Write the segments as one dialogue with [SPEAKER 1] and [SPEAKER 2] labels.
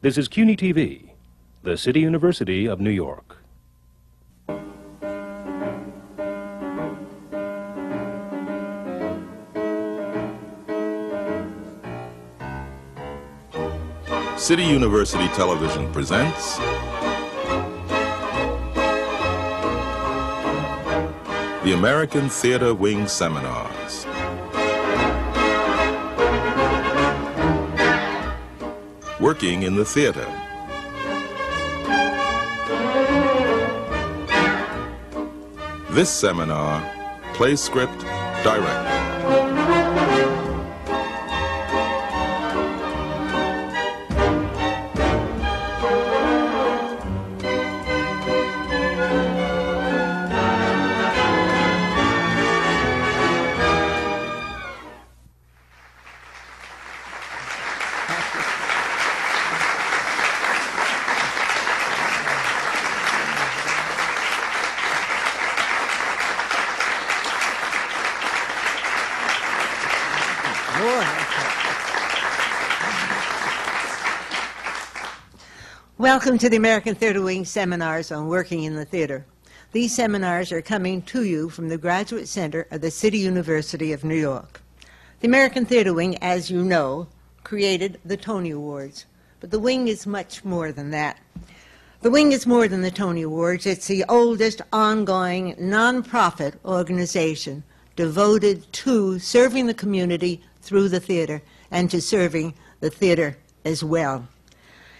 [SPEAKER 1] This is CUNY TV, the City University of New York.
[SPEAKER 2] City University Television presents the American Theater Wing Seminars. Working in the theater. This seminar, play script, direct.
[SPEAKER 3] Welcome to the American Theater Wing seminars on working in the theater. These seminars are coming to you from the Graduate Center of the City University of New York. The American Theater Wing, as you know, created the Tony Awards, but the Wing is much more than that. The Wing is more than the Tony Awards. It's the oldest ongoing nonprofit organization devoted to serving the community through the theater and to serving the theater as well.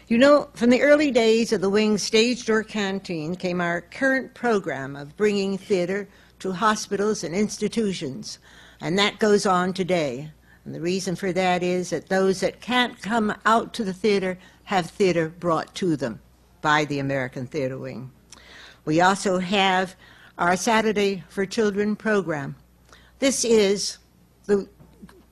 [SPEAKER 3] You know, from the early days of the Wing's stage door canteen came our current program of bringing theater to hospitals and institutions, and that goes on today. And the reason for that is that those that can't come out to the theater have theater brought to them by the American Theater Wing. We also have our Saturday for Children program. This is the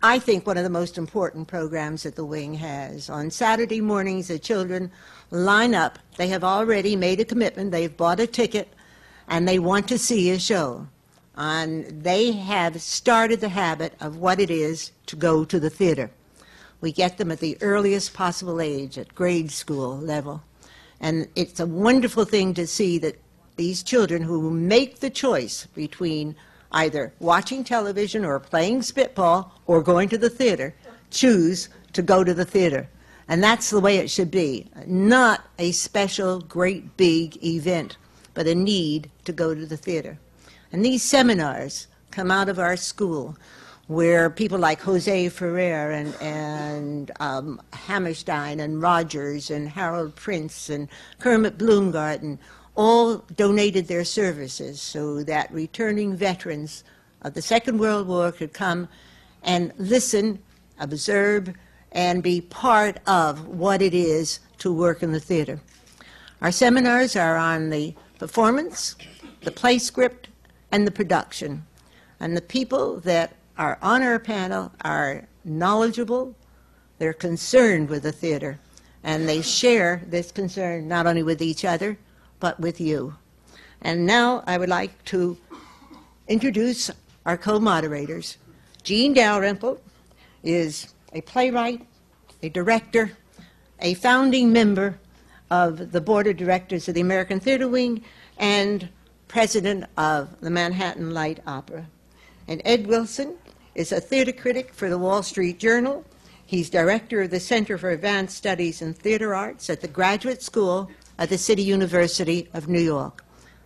[SPEAKER 3] I think one of the most important programs that the Wing has. On Saturday mornings, the children line up. They have already made a commitment. They've bought a ticket, and they want to see a show. And they have started the habit of what it is to go to the theater. We get them at the earliest possible age, at grade school level. And it's a wonderful thing to see that these children who make the choice between either watching television or playing spitball or going to the theater, choose to go to the theater. And that's the way it should be. Not a special, great, big event, but a need to go to the theater. And these seminars come out of our school where people like Jose Ferrer and, and um, Hammerstein and Rodgers and Harold Prince and Kermit Bloomgarden all donated their services so that returning veterans of the Second World War could come and listen, observe, and be part of what it is to work in the theater. Our seminars are on the performance, the play script, and the production. And the people that are on our panel are knowledgeable, they're concerned with the theater, and they share this concern not only with each other, but with you. And now I would like to introduce our co-moderators. Jean Dalrymple is a playwright, a director, a founding member of the board of directors of the American Theater Wing, and president of the Manhattan Light Opera. And Ed Wilson is a theater critic for the Wall Street Journal. He's director of the Center for Advanced Studies in Theater Arts at the Graduate School at the City University of New York.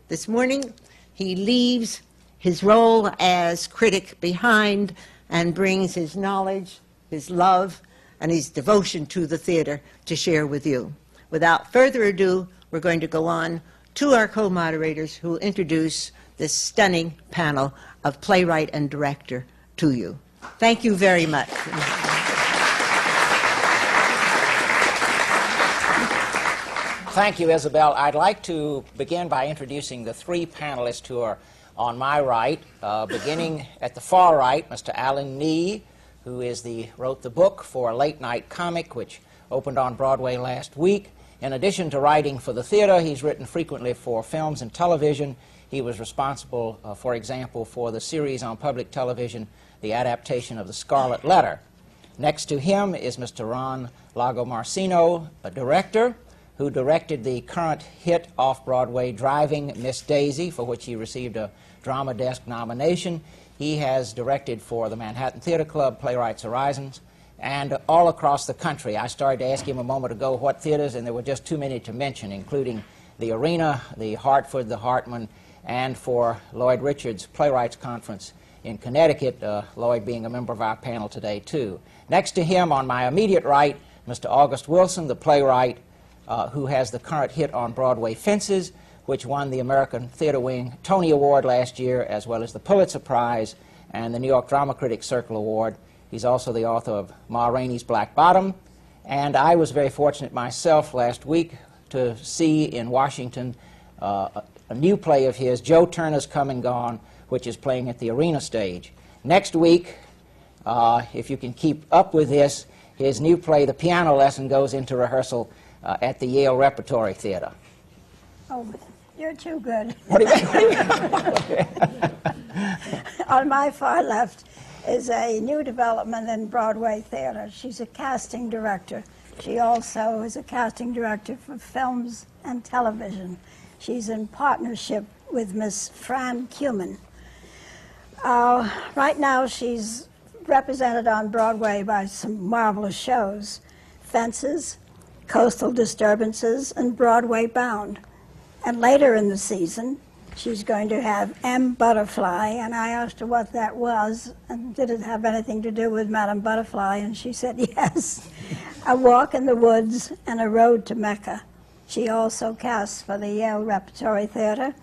[SPEAKER 3] This morning, he leaves his role as critic behind and brings his knowledge, his love, and his devotion to the theater to share with you. Without further ado, we're going to go on to our co-moderators who will introduce this stunning panel of playwright and director to you. Thank you very much.
[SPEAKER 4] Thank you, Isabel. I'd like to begin by introducing the three panelists who are on my right, uh, beginning at the far right, Mr. Alan Knee, who is the, wrote the book for a late night comic, which opened on Broadway last week. In addition to writing for the theater, he's written frequently for films and television. He was responsible, uh, for example, for the series on public television, the adaptation of The Scarlet Letter. Next to him is Mr. Ron Lagomarsino, a director who directed the current hit off-Broadway Driving Miss Daisy, for which he received a Drama Desk nomination. He has directed for the Manhattan Theater Club, Playwrights Horizons, and all across the country. I started to ask him a moment ago what theaters, and there were just too many to mention, including the Arena, the Hartford, the Hartman, and for Lloyd Richards Playwrights Conference in Connecticut, uh, Lloyd being a member of our panel today, too. Next to him, on my immediate right, Mr. August Wilson, the playwright uh, who has the current hit on Broadway, Fences, which won the American Theater Wing Tony Award last year, as well as the Pulitzer Prize and the New York Drama Critics Circle Award. He's also the author of Ma Rainey's Black Bottom. And I was very fortunate myself last week to see in Washington uh, a, a new play of his, Joe Turner's Come and Gone, which is playing at the arena stage. Next week, uh, if you can keep up with this, his new play, The Piano Lesson, goes into rehearsal uh, at the Yale Repertory Theater.
[SPEAKER 5] Oh, you're too good.
[SPEAKER 4] What do you
[SPEAKER 5] On my far left is a new development in Broadway theater. She's a casting director. She also is a casting director for films and television. She's in partnership with Miss Fran Kumin. Uh, right now, she's represented on Broadway by some marvelous shows Fences, Coastal Disturbances, and Broadway Bound. And later in the season, she's going to have M. Butterfly, and I asked her what that was, and did it have anything to do with Madame Butterfly? And she said yes. a Walk in the Woods and a Road to Mecca. She also casts for the Yale Repertory Theater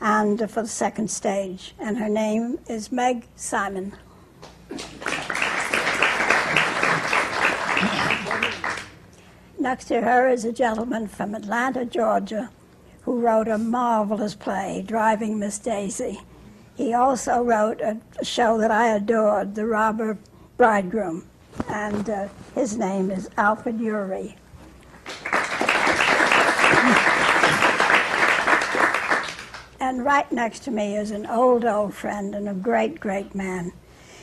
[SPEAKER 5] and for the second stage, and her name is Meg Simon. Next to her is a gentleman from Atlanta, Georgia, who wrote a marvelous play, Driving Miss Daisy. He also wrote a show that I adored, The Robber Bridegroom, and uh, his name is Alfred Uhry. and right next to me is an old, old friend and a great, great man.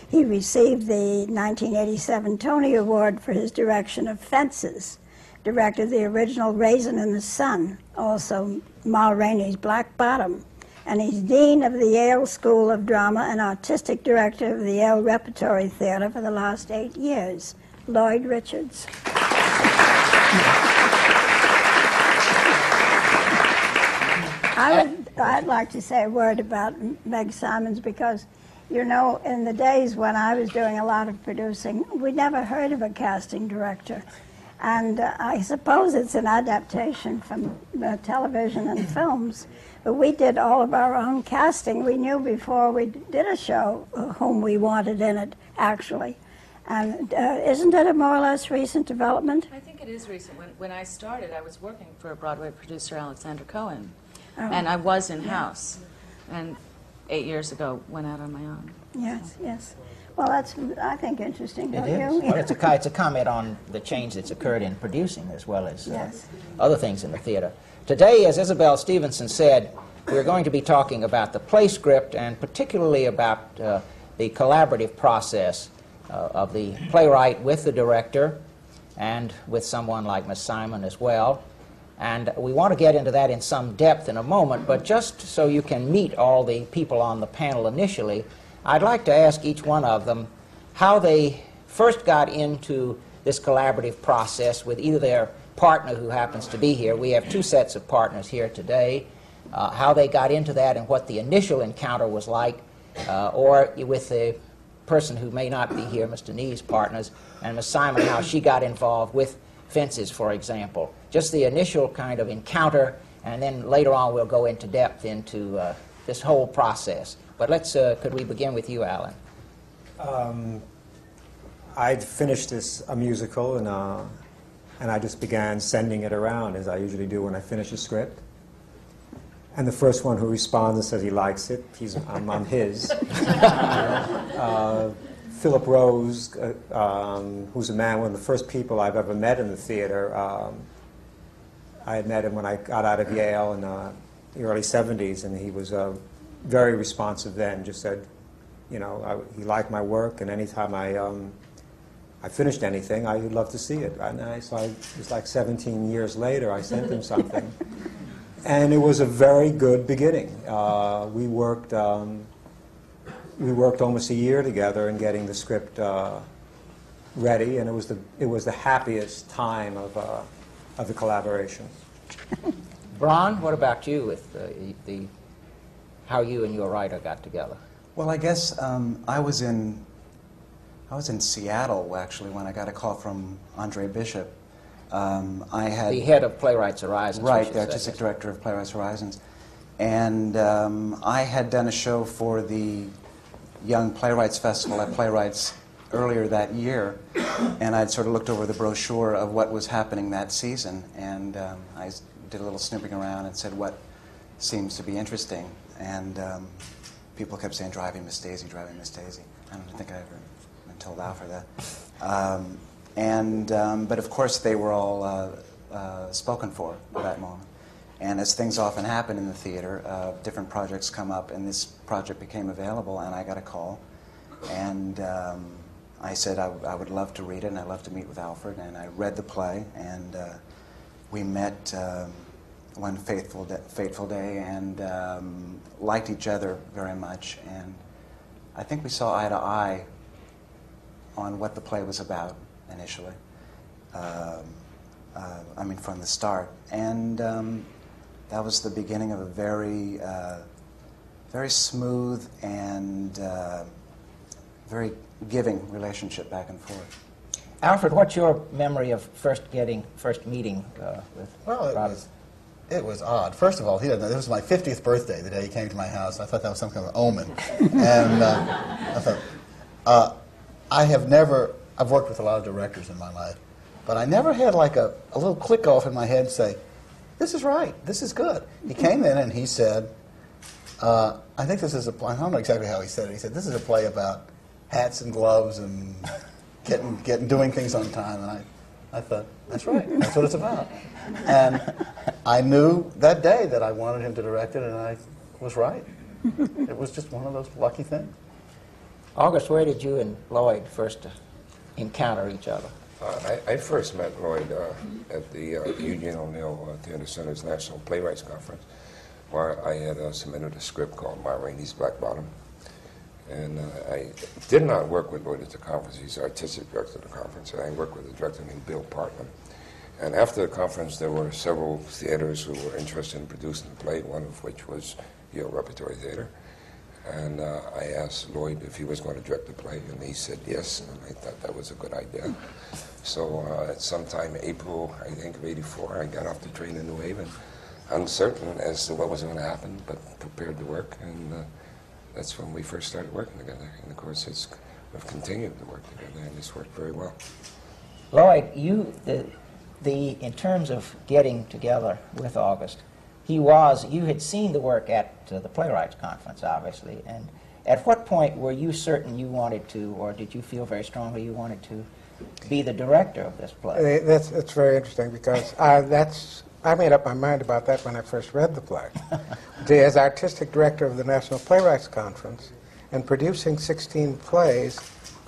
[SPEAKER 5] He received the 1987 Tony Award for his direction of Fences, directed the original Raisin in the Sun, also Ma Rainey's Black Bottom, and he's Dean of the Yale School of Drama and Artistic Director of the Yale Repertory Theater for the last eight years, Lloyd Richards. I would, I'd like to say a word about Meg Simons because, you know, in the days when I was doing a lot of producing, we never heard of a casting director. And uh, I suppose it's an adaptation from uh, television and films. But we did all of our own casting. We knew before we did a show whom we wanted in it, actually. And uh, isn't it a more or less recent development?
[SPEAKER 6] I think it is recent. When, when I started, I was working for a Broadway producer Alexander Cohen, and I was in house. And eight years ago, went out on my own.
[SPEAKER 5] Yes, yes. Well, that's, I think, interesting,
[SPEAKER 4] It is.
[SPEAKER 5] you?
[SPEAKER 4] Well, it's a, it's a comment on the change that's occurred in producing as well as uh,
[SPEAKER 5] Yes.
[SPEAKER 4] other things in the theater. Today, as Isabel Stevenson said, we're going to be talking about the play script and particularly about uh, the collaborative process uh, of the playwright with the director and with someone like Miss Simon as well. And we want to get into that in some depth in a moment, but just so you can meet all the people on the panel initially, I'd like to ask each one of them how they first got into this collaborative process with either their partner who happens to be here. We have two sets of partners here today. Uh, how they got into that and what the initial encounter was like, uh, or with the person who may not be here, Mr. Knee's partners, and Ms. Simon, how she got involved with fences, for example. Just the initial kind of encounter, and then later on we'll go into depth into uh, this whole process. But let's, uh, could we begin with you, Alan?
[SPEAKER 7] Um, I'd finished this a musical, and uh, and I just began sending it around as I usually do when I finish a script. And the first one who responds and says he likes it, he's I'm, I'm his. uh, Philip Rose, uh, um, who's a man, one of the first people I've ever met in the theater. Um, I had met him when I got out of Yale in uh, the early 70s, and he was uh, very responsive then. Just said, you know, I, he liked my work, and anytime I um, I finished anything, I'd love to see it. And I, so I, it was like 17 years later, I sent him something. and it was a very good beginning. Uh, we worked. Um, we worked almost a year together in getting the script uh, ready, and it was the it was the happiest time of uh, of the collaboration.
[SPEAKER 4] Bron, what about you with the, the how you and your writer got together?
[SPEAKER 8] Well, I guess um, I was in I was in Seattle actually when I got a call from Andre Bishop. Um, I had
[SPEAKER 4] The head of Playwrights Horizons.
[SPEAKER 8] right, the
[SPEAKER 4] say.
[SPEAKER 8] artistic director of Playwrights Horizons, and um, I had done a show for the Young Playwrights Festival at Playwrights earlier that year, and I'd sort of looked over the brochure of what was happening that season, and um, I did a little snooping around and said what seems to be interesting, and um, people kept saying "Driving Miss Daisy, Driving Miss Daisy." I don't think I ever been told out for that. Um, and um, but of course they were all uh, uh, spoken for at that moment. And as things often happen in the theater, uh, different projects come up, and this project became available, and I got a call, and um, I said I, would love to read it, and I'd love to meet with Alfred, and I read the play, and uh, we met um, one fateful, da- fateful day, and um, liked each other very much, and I think we saw eye to eye on what the play was about initially. Um, uh, I mean, from the start, and um, that was the beginning of a very, uh, very smooth and uh, very giving relationship back and forth.
[SPEAKER 4] Alfred, what's your memory of first getting, first meeting uh, with
[SPEAKER 9] Well, it
[SPEAKER 4] Robert?
[SPEAKER 9] was, it was odd. First of all, he didn't know. This was my 50th birthday, the day he came to my house. I thought that was some kind of an omen. and uh, I thought, uh, I have never, I've worked with a lot of directors in my life, but I never had like a, a little click off in my head and say, this is right, this is good. He came in and he said, uh, I think this is a play, I don't know exactly how he said it. He said, this is a play about hats and gloves and getting, getting, doing things on time. And I, I thought, that's right, that's what it's about. And I knew that day that I wanted him to direct it, and I was right. It was just one of those lucky things.
[SPEAKER 4] August, where did you and Lloyd first uh, encounter each other?
[SPEAKER 10] Uh, I, I first met Lloyd uh, at the uh, Eugene O'Neill uh, Theater Center's National Playwrights Conference, where I had uh, submitted a script called Ma Rainey's Black Bottom. And uh, I did not work with Lloyd at the conference. He's the artistic director of the conference, and I worked with a director named Bill Partlan. And after the conference, there were several theaters who were interested in producing the play, one of which was Yale Repertory Theater. And uh, I asked Lloyd if he was going to direct the play, and he said yes, and I thought that was a good idea. So uh, at sometime April, I think, of 84, I got off the train in New Haven, uncertain as to what was going to happen, but prepared to work, and uh, that's when we first started working together. And of course, it's, we've continued to work together, and it's worked very well.
[SPEAKER 4] Lloyd, you, the, the, in terms of getting together with August, he was, you had seen the work at uh, the Playwrights Conference, obviously, and at what point were you certain you wanted to, or did you feel very strongly you wanted to be the director of this play?
[SPEAKER 11] That's, that's very interesting because uh, that's, I made up my mind about that when I first read the play. As artistic director of the National Playwrights Conference and producing 16 plays,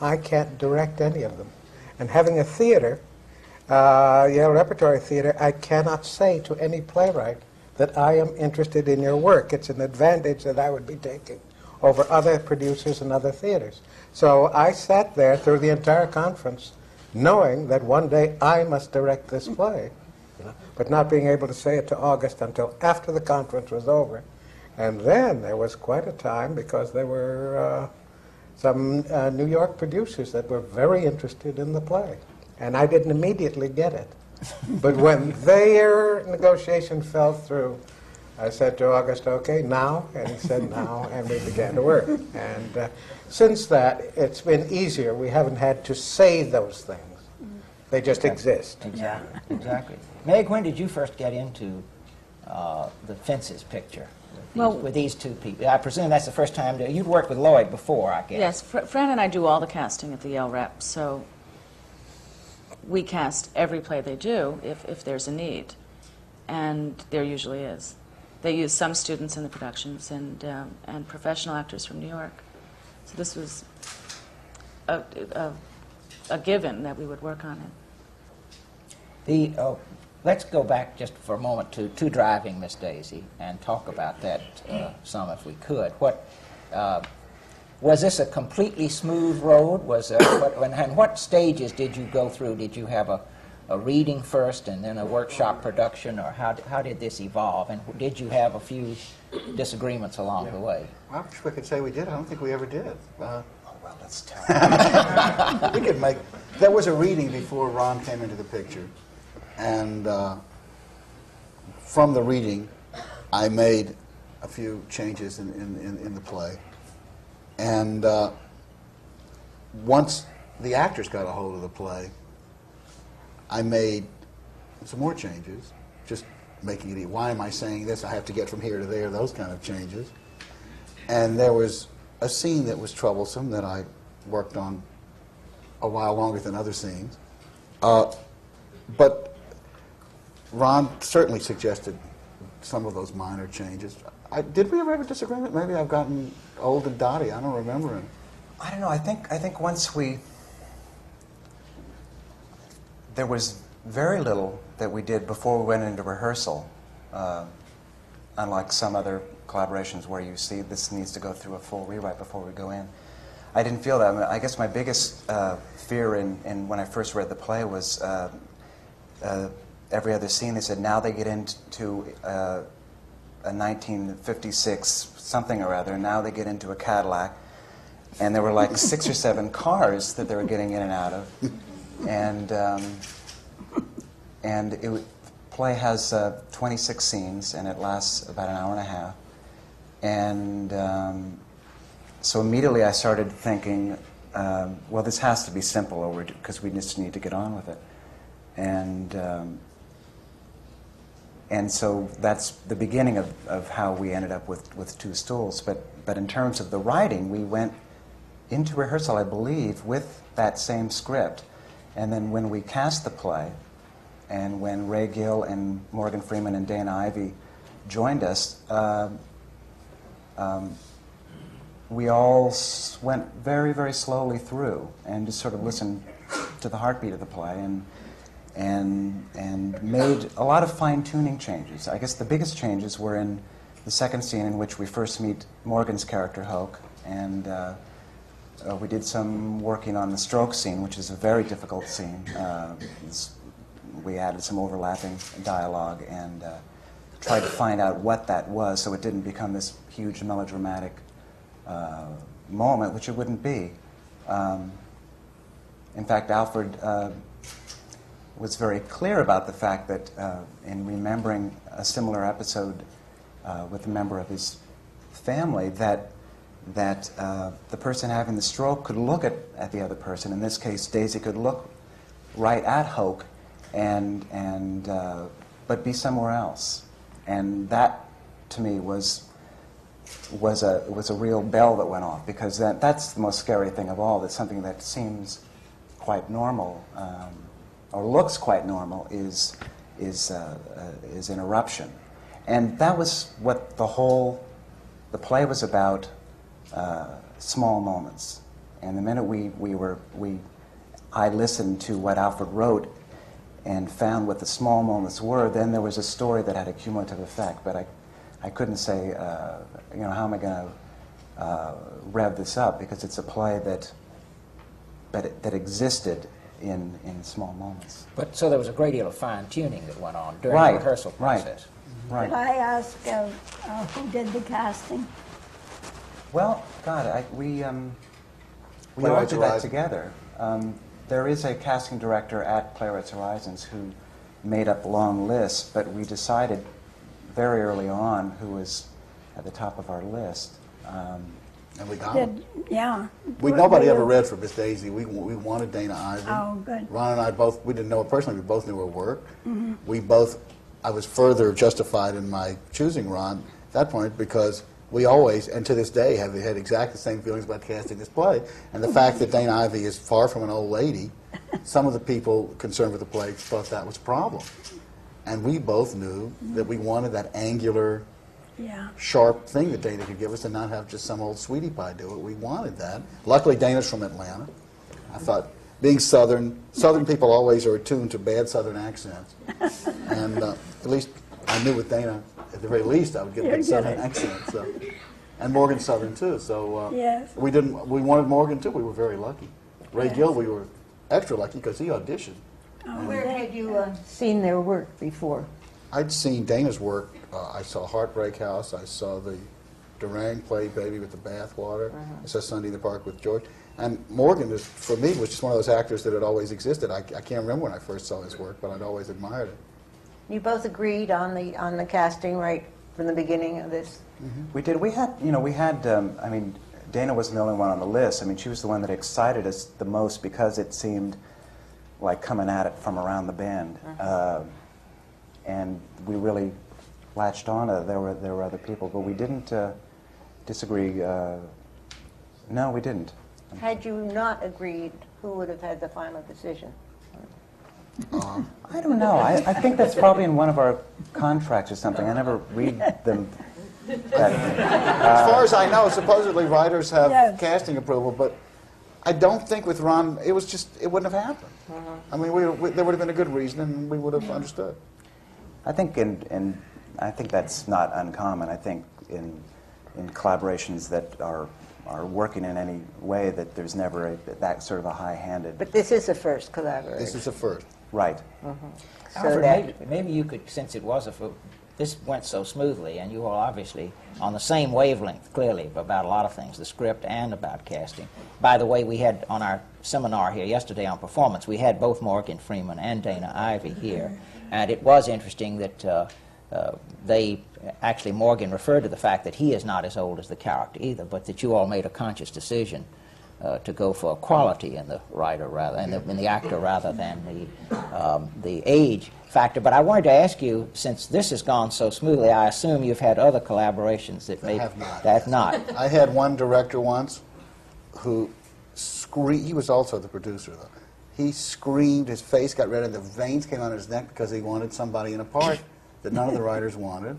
[SPEAKER 11] I can't direct any of them. And having a theater, uh, Yale Repertory Theater, I cannot say to any playwright that I am interested in your work. It's an advantage that I would be taking over other producers and other theaters. So I sat there through the entire conference knowing that one day I must direct this play, but not being able to say it to August until after the conference was over. And then there was quite a time because there were uh, some uh, New York producers that were very interested in the play. And I didn't immediately get it. but when their negotiation fell through, I said to August, okay, now? And he said, now, and we began to work. And uh, since that, it's been easier. We haven't had to say those things, they just exist.
[SPEAKER 4] Exactly, exactly. Meg, when did you first get into uh, the Fences picture? With these,
[SPEAKER 6] Well-
[SPEAKER 4] with these two people, I presume that's the first time that you'd worked with Lloyd before, I guess.
[SPEAKER 6] Yes, Fr- Fran and I do all the casting at the Yale Rep, so we cast every play they do if, if there's a need, and there usually is. They use some students in the productions and, um, and professional actors from New York. So this was a, a a given that we would work on it.
[SPEAKER 4] The, uh, let's go back just for a moment to, to driving, Miss Daisy, and talk about that uh, some if we could. What, uh, was this a completely smooth road? Was there, what, and, and what stages did you go through? Did you have a, a reading first and then a workshop production, or how, how did this evolve? And did you have a few disagreements along the way?
[SPEAKER 9] I wish we could say we did. I don't think we ever did. Uh,
[SPEAKER 8] Oh, well, let's tell
[SPEAKER 9] we could make. There was a reading before Ron came into the picture, and uh, from the reading, I made a few changes in, in, in, in the play. And uh, once the actors got a hold of the play, I made some more changes, just making it. Why am I saying this? I have to get from here to there. Those kind of changes. And there was a scene that was troublesome that I worked on a while longer than other scenes. Uh, but Ron certainly suggested some of those minor changes. I, did we ever have a disagreement? Maybe I've gotten old and dotty. I don't remember it.
[SPEAKER 8] I don't know. I think I think once we there was very little that we did before we went into rehearsal. Uh, unlike some other collaborations where you see this needs to go through a full rewrite before we go in. I didn't feel that. I, mean, I guess my biggest uh, fear in, in when I first read the play was uh, uh, every other scene. They said now they get into uh, a 1956 something or other. Now they get into a Cadillac, and there were like six or seven cars that they were getting in and out of, and um, and it, w- play has uh, 26 scenes and it lasts about an hour and a half, and um, so immediately I started thinking, um, well, this has to be simple, or because we just need to get on with it, and. Um, and so that's the beginning of, of how we ended up with, with two stools. But, but in terms of the writing, we went into rehearsal, I believe, with that same script. And then when we cast the play, and when Ray Gill and Morgan Freeman and Dana Ivey joined us, uh, um, we all s- went very, very slowly through and just sort of listened to the heartbeat of the play and, and, and made a lot of fine tuning changes. I guess the biggest changes were in the second scene in which we first meet Morgan's character, Hoke, and uh, uh, we did some working on the stroke scene, which is a very difficult scene. Uh, we added some overlapping dialogue and uh, tried to find out what that was so it didn't become this huge melodramatic uh, moment, which it wouldn't be. Um, in fact, Alfred uh, was very clear about the fact that uh, in remembering a similar episode uh, with a member of his family, that that uh, the person having the stroke could look at, at the other person. In this case, Daisy could look right at Hoke, and and uh, but be somewhere else, and that to me was was a was a real bell that went off because that that's the most scary thing of all. That something that seems quite normal um, or looks quite normal is is uh, uh, is interruption, and that was what the whole the play was about. Uh, small moments, and the minute we we were we I listened to what Alfred wrote and found what the small moments were, then there was a story that had a cumulative effect. But I, I couldn't say, uh, you know, how am I going to uh, rev this up because it's a play that, that, that existed in, in small moments.
[SPEAKER 4] But so there was a great deal of fine tuning that went on during
[SPEAKER 8] Right,
[SPEAKER 4] the rehearsal
[SPEAKER 8] right.
[SPEAKER 4] process.
[SPEAKER 8] Right.
[SPEAKER 5] Could I ask uh, uh, who did the casting?
[SPEAKER 8] Well, God, I, we, um, we all did that together. Um, there is a casting director at Playwrights Horizons who made up long lists, but we decided very early on who was at the top of our list. Um,
[SPEAKER 9] And we got
[SPEAKER 5] Did, yeah.
[SPEAKER 9] We, nobody ever read for Miss Daisy. We, we wanted Dana Ivey.
[SPEAKER 5] Oh, good.
[SPEAKER 9] Ron and I both, we didn't know her personally, we both knew her work.
[SPEAKER 5] Mm-hmm.
[SPEAKER 9] We both, I was further justified in my choosing Ron at that point because we always, and to this day, have had exactly the same feelings about casting this play. And the fact that Dana Ivey is far from an old lady, some of the people concerned with the play thought that was a problem. And we both knew that we wanted that angular,
[SPEAKER 5] Yeah.
[SPEAKER 9] sharp thing that Dana could give us and not have just some old sweetie pie do it. We wanted that. Luckily, Dana's from Atlanta. I thought being Southern, Southern people always are attuned to bad Southern accents. And uh, at least I knew with Dana, at the very least, I would get a
[SPEAKER 5] You'd
[SPEAKER 9] good Southern
[SPEAKER 5] it.
[SPEAKER 9] accent. So. And Morgan Southern too. So uh,
[SPEAKER 5] Yes.
[SPEAKER 9] we didn't. We wanted Morgan too. We were very lucky. Ray
[SPEAKER 5] Yes.
[SPEAKER 9] Gill, we were extra lucky because he auditioned.
[SPEAKER 3] Where had you uh, seen their work before?
[SPEAKER 9] I'd seen Dana's work. Uh, I saw Heartbreak House. I saw the Durang play Baby with the Bathwater. I saw Sunday in the Park with George. And Morgan, is, for me, was just one of those actors that had always existed. I, I can't remember when I first saw his work, but I'd always admired it.
[SPEAKER 3] You both agreed on the on the casting right from the beginning of this.
[SPEAKER 8] We did. We had, you know, we had. Um, I mean, Dana wasn't the only one on the list. I mean, she was the one that excited us the most because it seemed like coming at it from around the bend, uh, and we really latched on to. There were there were other people, but we didn't uh, disagree. Uh, no, we didn't.
[SPEAKER 3] Had you not agreed, who would have had the final decision?
[SPEAKER 8] I don't know. I, I think that's probably in one of our contracts or something. I never read them. That,
[SPEAKER 9] as far as I know, supposedly writers have
[SPEAKER 5] Yes.
[SPEAKER 9] casting approval, but I don't think with Ron, it was just, it wouldn't have happened. I mean, we, we, there would have been a good reason, and we would have understood.
[SPEAKER 8] I think in, in I think that's not uncommon. I think in in collaborations that are are working in any way that there's never a, that sort of a high-handed
[SPEAKER 3] But this is the first collaboration.
[SPEAKER 9] This is the first.
[SPEAKER 8] right.
[SPEAKER 3] So
[SPEAKER 4] Alfred,
[SPEAKER 3] that-
[SPEAKER 4] maybe, maybe you could, since it was a, fo- this went so smoothly, and you are obviously on the same wavelength, clearly, about a lot of things, the script and about casting. By the way, we had on our seminar here yesterday on performance, we had both Morgan Freeman and Dana Ivey here, and it was interesting that uh, uh, they actually Morgan referred to the fact that he is not as old as the character either, but that you all made a conscious decision uh, to go for quality in the writer rather in the, in the actor rather than the um, the age factor. But I wanted to ask you, since this has gone so smoothly, I assume you've had other collaborations that may
[SPEAKER 9] have not.
[SPEAKER 4] that not.
[SPEAKER 9] I had one director once who screamed. He was also the producer, though. He screamed. His face got red, and the veins came on his neck because he wanted somebody in a part that none of the writers wanted.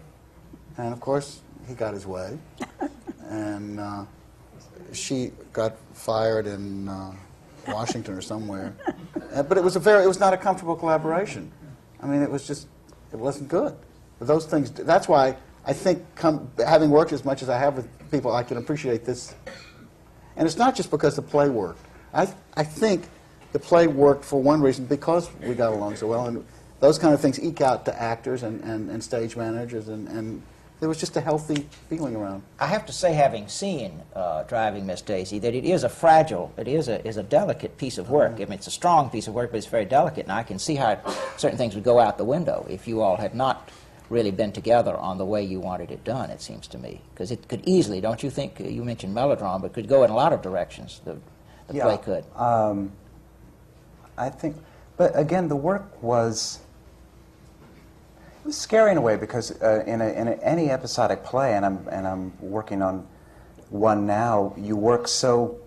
[SPEAKER 9] And of course, he got his way. And uh, she got fired in uh, Washington or somewhere. Uh, but it was a very. It was not a comfortable collaboration. I mean, it was just. It wasn't good. But those things. That's why I think, having worked as much as I have with people, I can appreciate this. And it's not just because the play worked. I, I think the play worked for one reason because we got along so well, and those kind of things eke out to actors and, and, and stage managers, and, and there was just a healthy feeling around.
[SPEAKER 4] I have to say, having seen uh, Driving Miss Daisy, that it is a fragile, it is a, is a delicate piece of work. I mean, it's a strong piece of work, but it's very delicate, and I can see how certain things would go out the window if you all had not really been together on the way you wanted it done, it seems to me. Because it could easily, don't you think, uh, you mentioned melodrama, but could go in a lot of directions, the, the
[SPEAKER 8] Yeah.
[SPEAKER 4] play could.
[SPEAKER 8] Um, I think, but again, the work was it was scary in a way because uh, in, a, in a, any episodic play, and I'm and I'm working on one now. You work so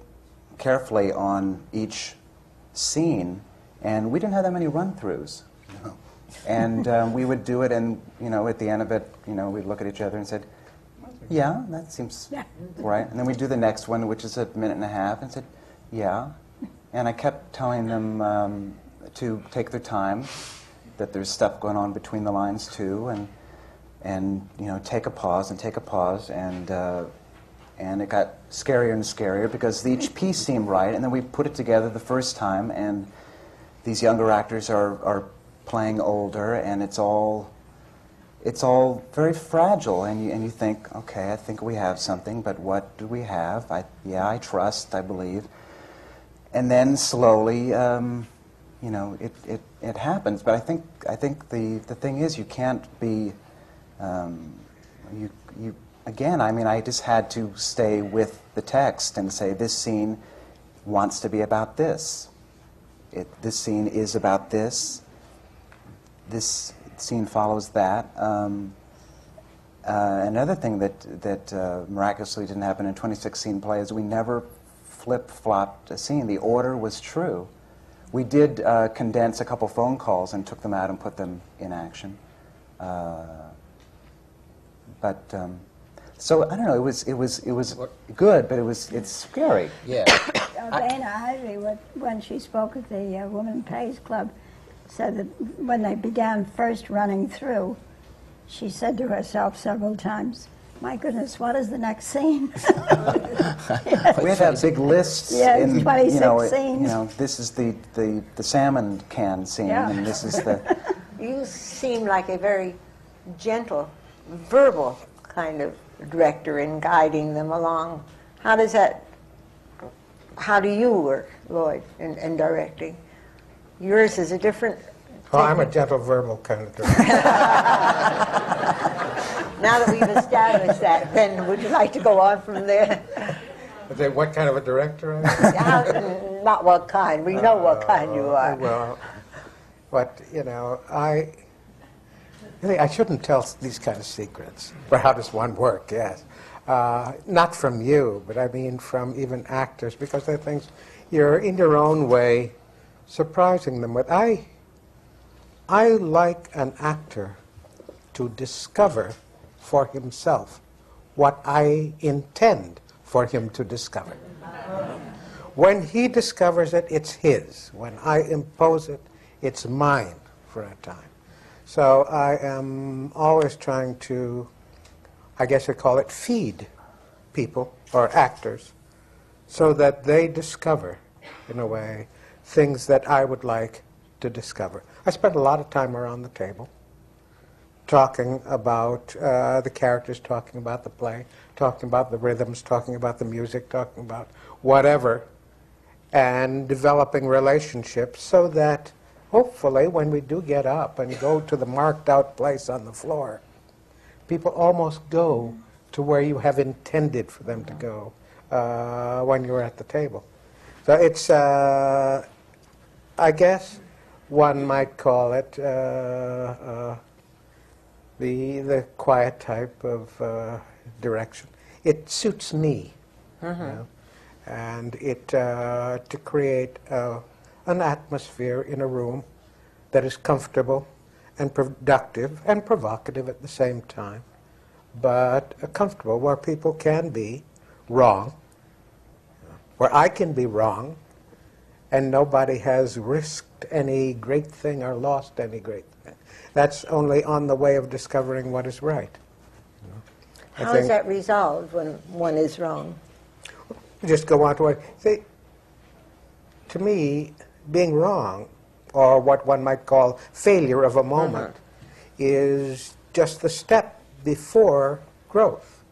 [SPEAKER 8] carefully on each scene, and we didn't have that many run-throughs. No. And um, we would do it, and you know, at the end of it, you know, we'd look at each other and said, "Yeah, that seems right." And then we'd do the next one, which is a minute and a half, and said, "Yeah." And I kept telling them um, to take their time, that there's stuff going on between the lines too, and and you know, take a pause and take a pause, and uh, and it got scarier and scarier because each piece seemed right, and then we put it together the first time, and these younger actors are are playing older, and it's all it's all very fragile, and you, and you think, okay, I think we have something, but what do we have? I, yeah, I trust, I believe. And then slowly, um, you know, it, it, it happens. But I think, I think the, the thing is, you can't be, um, you, you, again, I mean, I just had to stay with the text and say, this scene wants to be about this. It, this scene is about this. This scene follows that. Um, uh, another thing that, that uh, miraculously didn't happen in 26 play is we never flip flopped a scene. The order was true. We did uh, condense a couple phone calls and took them out and put them in action. Uh, but um, so I don't know. It was it was it was good, but it was it's scary.
[SPEAKER 4] Yeah.
[SPEAKER 5] Uh, Dana Ivey, when she spoke at the uh, Women Pays Club, said that when they began first running through, she said to herself several times, "My goodness, what is the next scene?"
[SPEAKER 8] We had had big lists.
[SPEAKER 5] Yeah,
[SPEAKER 8] in,
[SPEAKER 5] 26
[SPEAKER 8] you know, it-
[SPEAKER 5] scenes.
[SPEAKER 8] You know, this is the, the, the salmon can scene,
[SPEAKER 5] Yeah.
[SPEAKER 8] and this is the.
[SPEAKER 3] You seem like a very gentle, verbal kind of director in guiding them along. How does that, how do you work, Lloyd, in, in directing? Yours is a different.
[SPEAKER 11] Oh, I'm a gentle verbal kind of director.
[SPEAKER 3] Now that we've established that, then would you like to go on from there?
[SPEAKER 11] What kind of a director I am?
[SPEAKER 3] How- Not what kind, we know what kind you
[SPEAKER 11] Uh,
[SPEAKER 3] are.
[SPEAKER 11] Well, but, you know, I, really, I shouldn't tell these kind of secrets. But how does one work, yes. Uh, not from you, but I mean from even actors, because they're things you're, in your own way, surprising them with. I, I like an actor to discover for himself what I intend for him to discover. When he discovers it, it's his. When I impose it, it's mine for a time. So I am always trying to, I guess I call it feed people or actors so that they discover, in a way, things that I would like to discover. I spend a lot of time around the table talking about uh, the characters, talking about the play, talking about the rhythms, talking about the music, talking about whatever, and developing relationships so that hopefully when we do get up and go to the marked out place on the floor, people almost go to where you have intended for them to go uh, when you're at the table. So it's, uh, I guess, one might call it uh, uh, the the quiet type of uh, direction. It suits me, you know, and it uh, to create uh, an atmosphere in a room that is comfortable and productive and provocative at the same time, but uh, comfortable where people can be wrong, where I can be wrong, and nobody has any great thing or lost any great thing. That's only on the way of discovering what is right. you know.
[SPEAKER 3] How is that resolved when one is wrong?
[SPEAKER 11] just go on to what. See, to me, being wrong, or what one might call failure of a moment, is just the step before growth.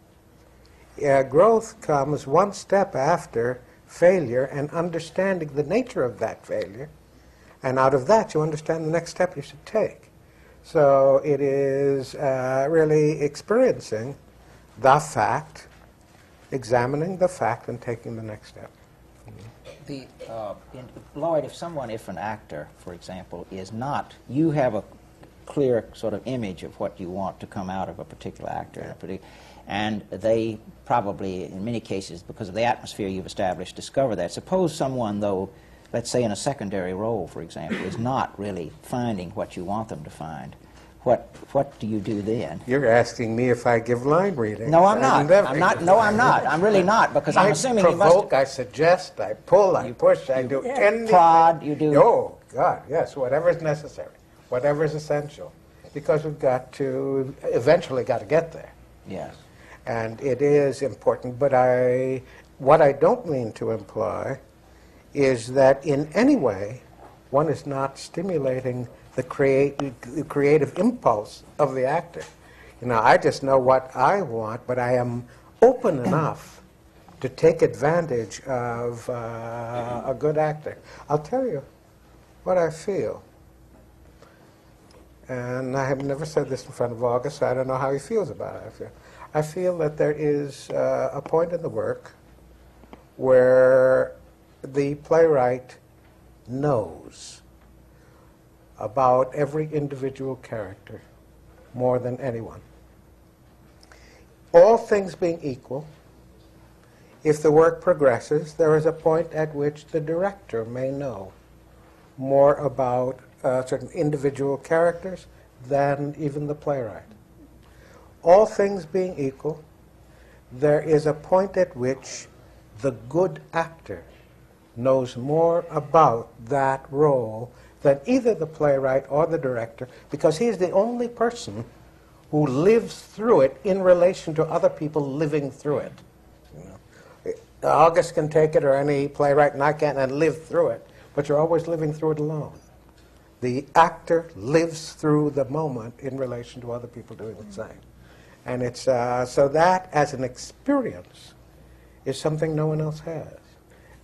[SPEAKER 11] Uh, growth comes one step after failure and understanding the nature of that failure, and out of that, you understand the next step you should take. So it is uh, really experiencing the fact examining the fact and taking the next step.
[SPEAKER 4] The, uh, in, Lloyd, if someone, if an actor, for example, is not, you have a clear sort of image of what you want to come out of a particular actor, partic- and they probably, in many cases, because of the atmosphere you've established, discover that. Suppose someone, though, let's say in a secondary role, for example, is not really finding what you want them to find. What, what do you do then?
[SPEAKER 11] You're asking me if I give line reading.
[SPEAKER 4] No, I'm not. I'm not. No, I'm not. I'm really not because I'm
[SPEAKER 11] I
[SPEAKER 4] assuming you must.
[SPEAKER 11] provoke, I suggest, I pull, I push, I do anything.
[SPEAKER 4] prod, you do-
[SPEAKER 11] Oh, God, yes, whatever is necessary, whatever is essential. Because we've got to, eventually got to get there.
[SPEAKER 4] Yes.
[SPEAKER 11] And it is important, but I, what I don't mean to imply is that in any way one is not stimulating the, create, the creative impulse of the actor. You know, I just know what I want, but I am open enough to take advantage of uh, a good actor. I'll tell you what I feel. And I have never said this in front of August, so I don't know how he feels about it. I feel, I feel that there is uh, a point in the work where the playwright knows about every individual character more than anyone. All things being equal, if the work progresses, there is a point at which the director may know more about uh, certain individual characters than even the playwright. All things being equal, there is a point at which the good actor knows more about that role than either the playwright or the director because he is the only person who lives through it in relation to other people living through it. You know? August can take it or any playwright, and I can, and live through it, but you're always living through it alone. The actor lives through the moment in relation to other people doing the same. And it's, uh, so that as an experience is something no one else has.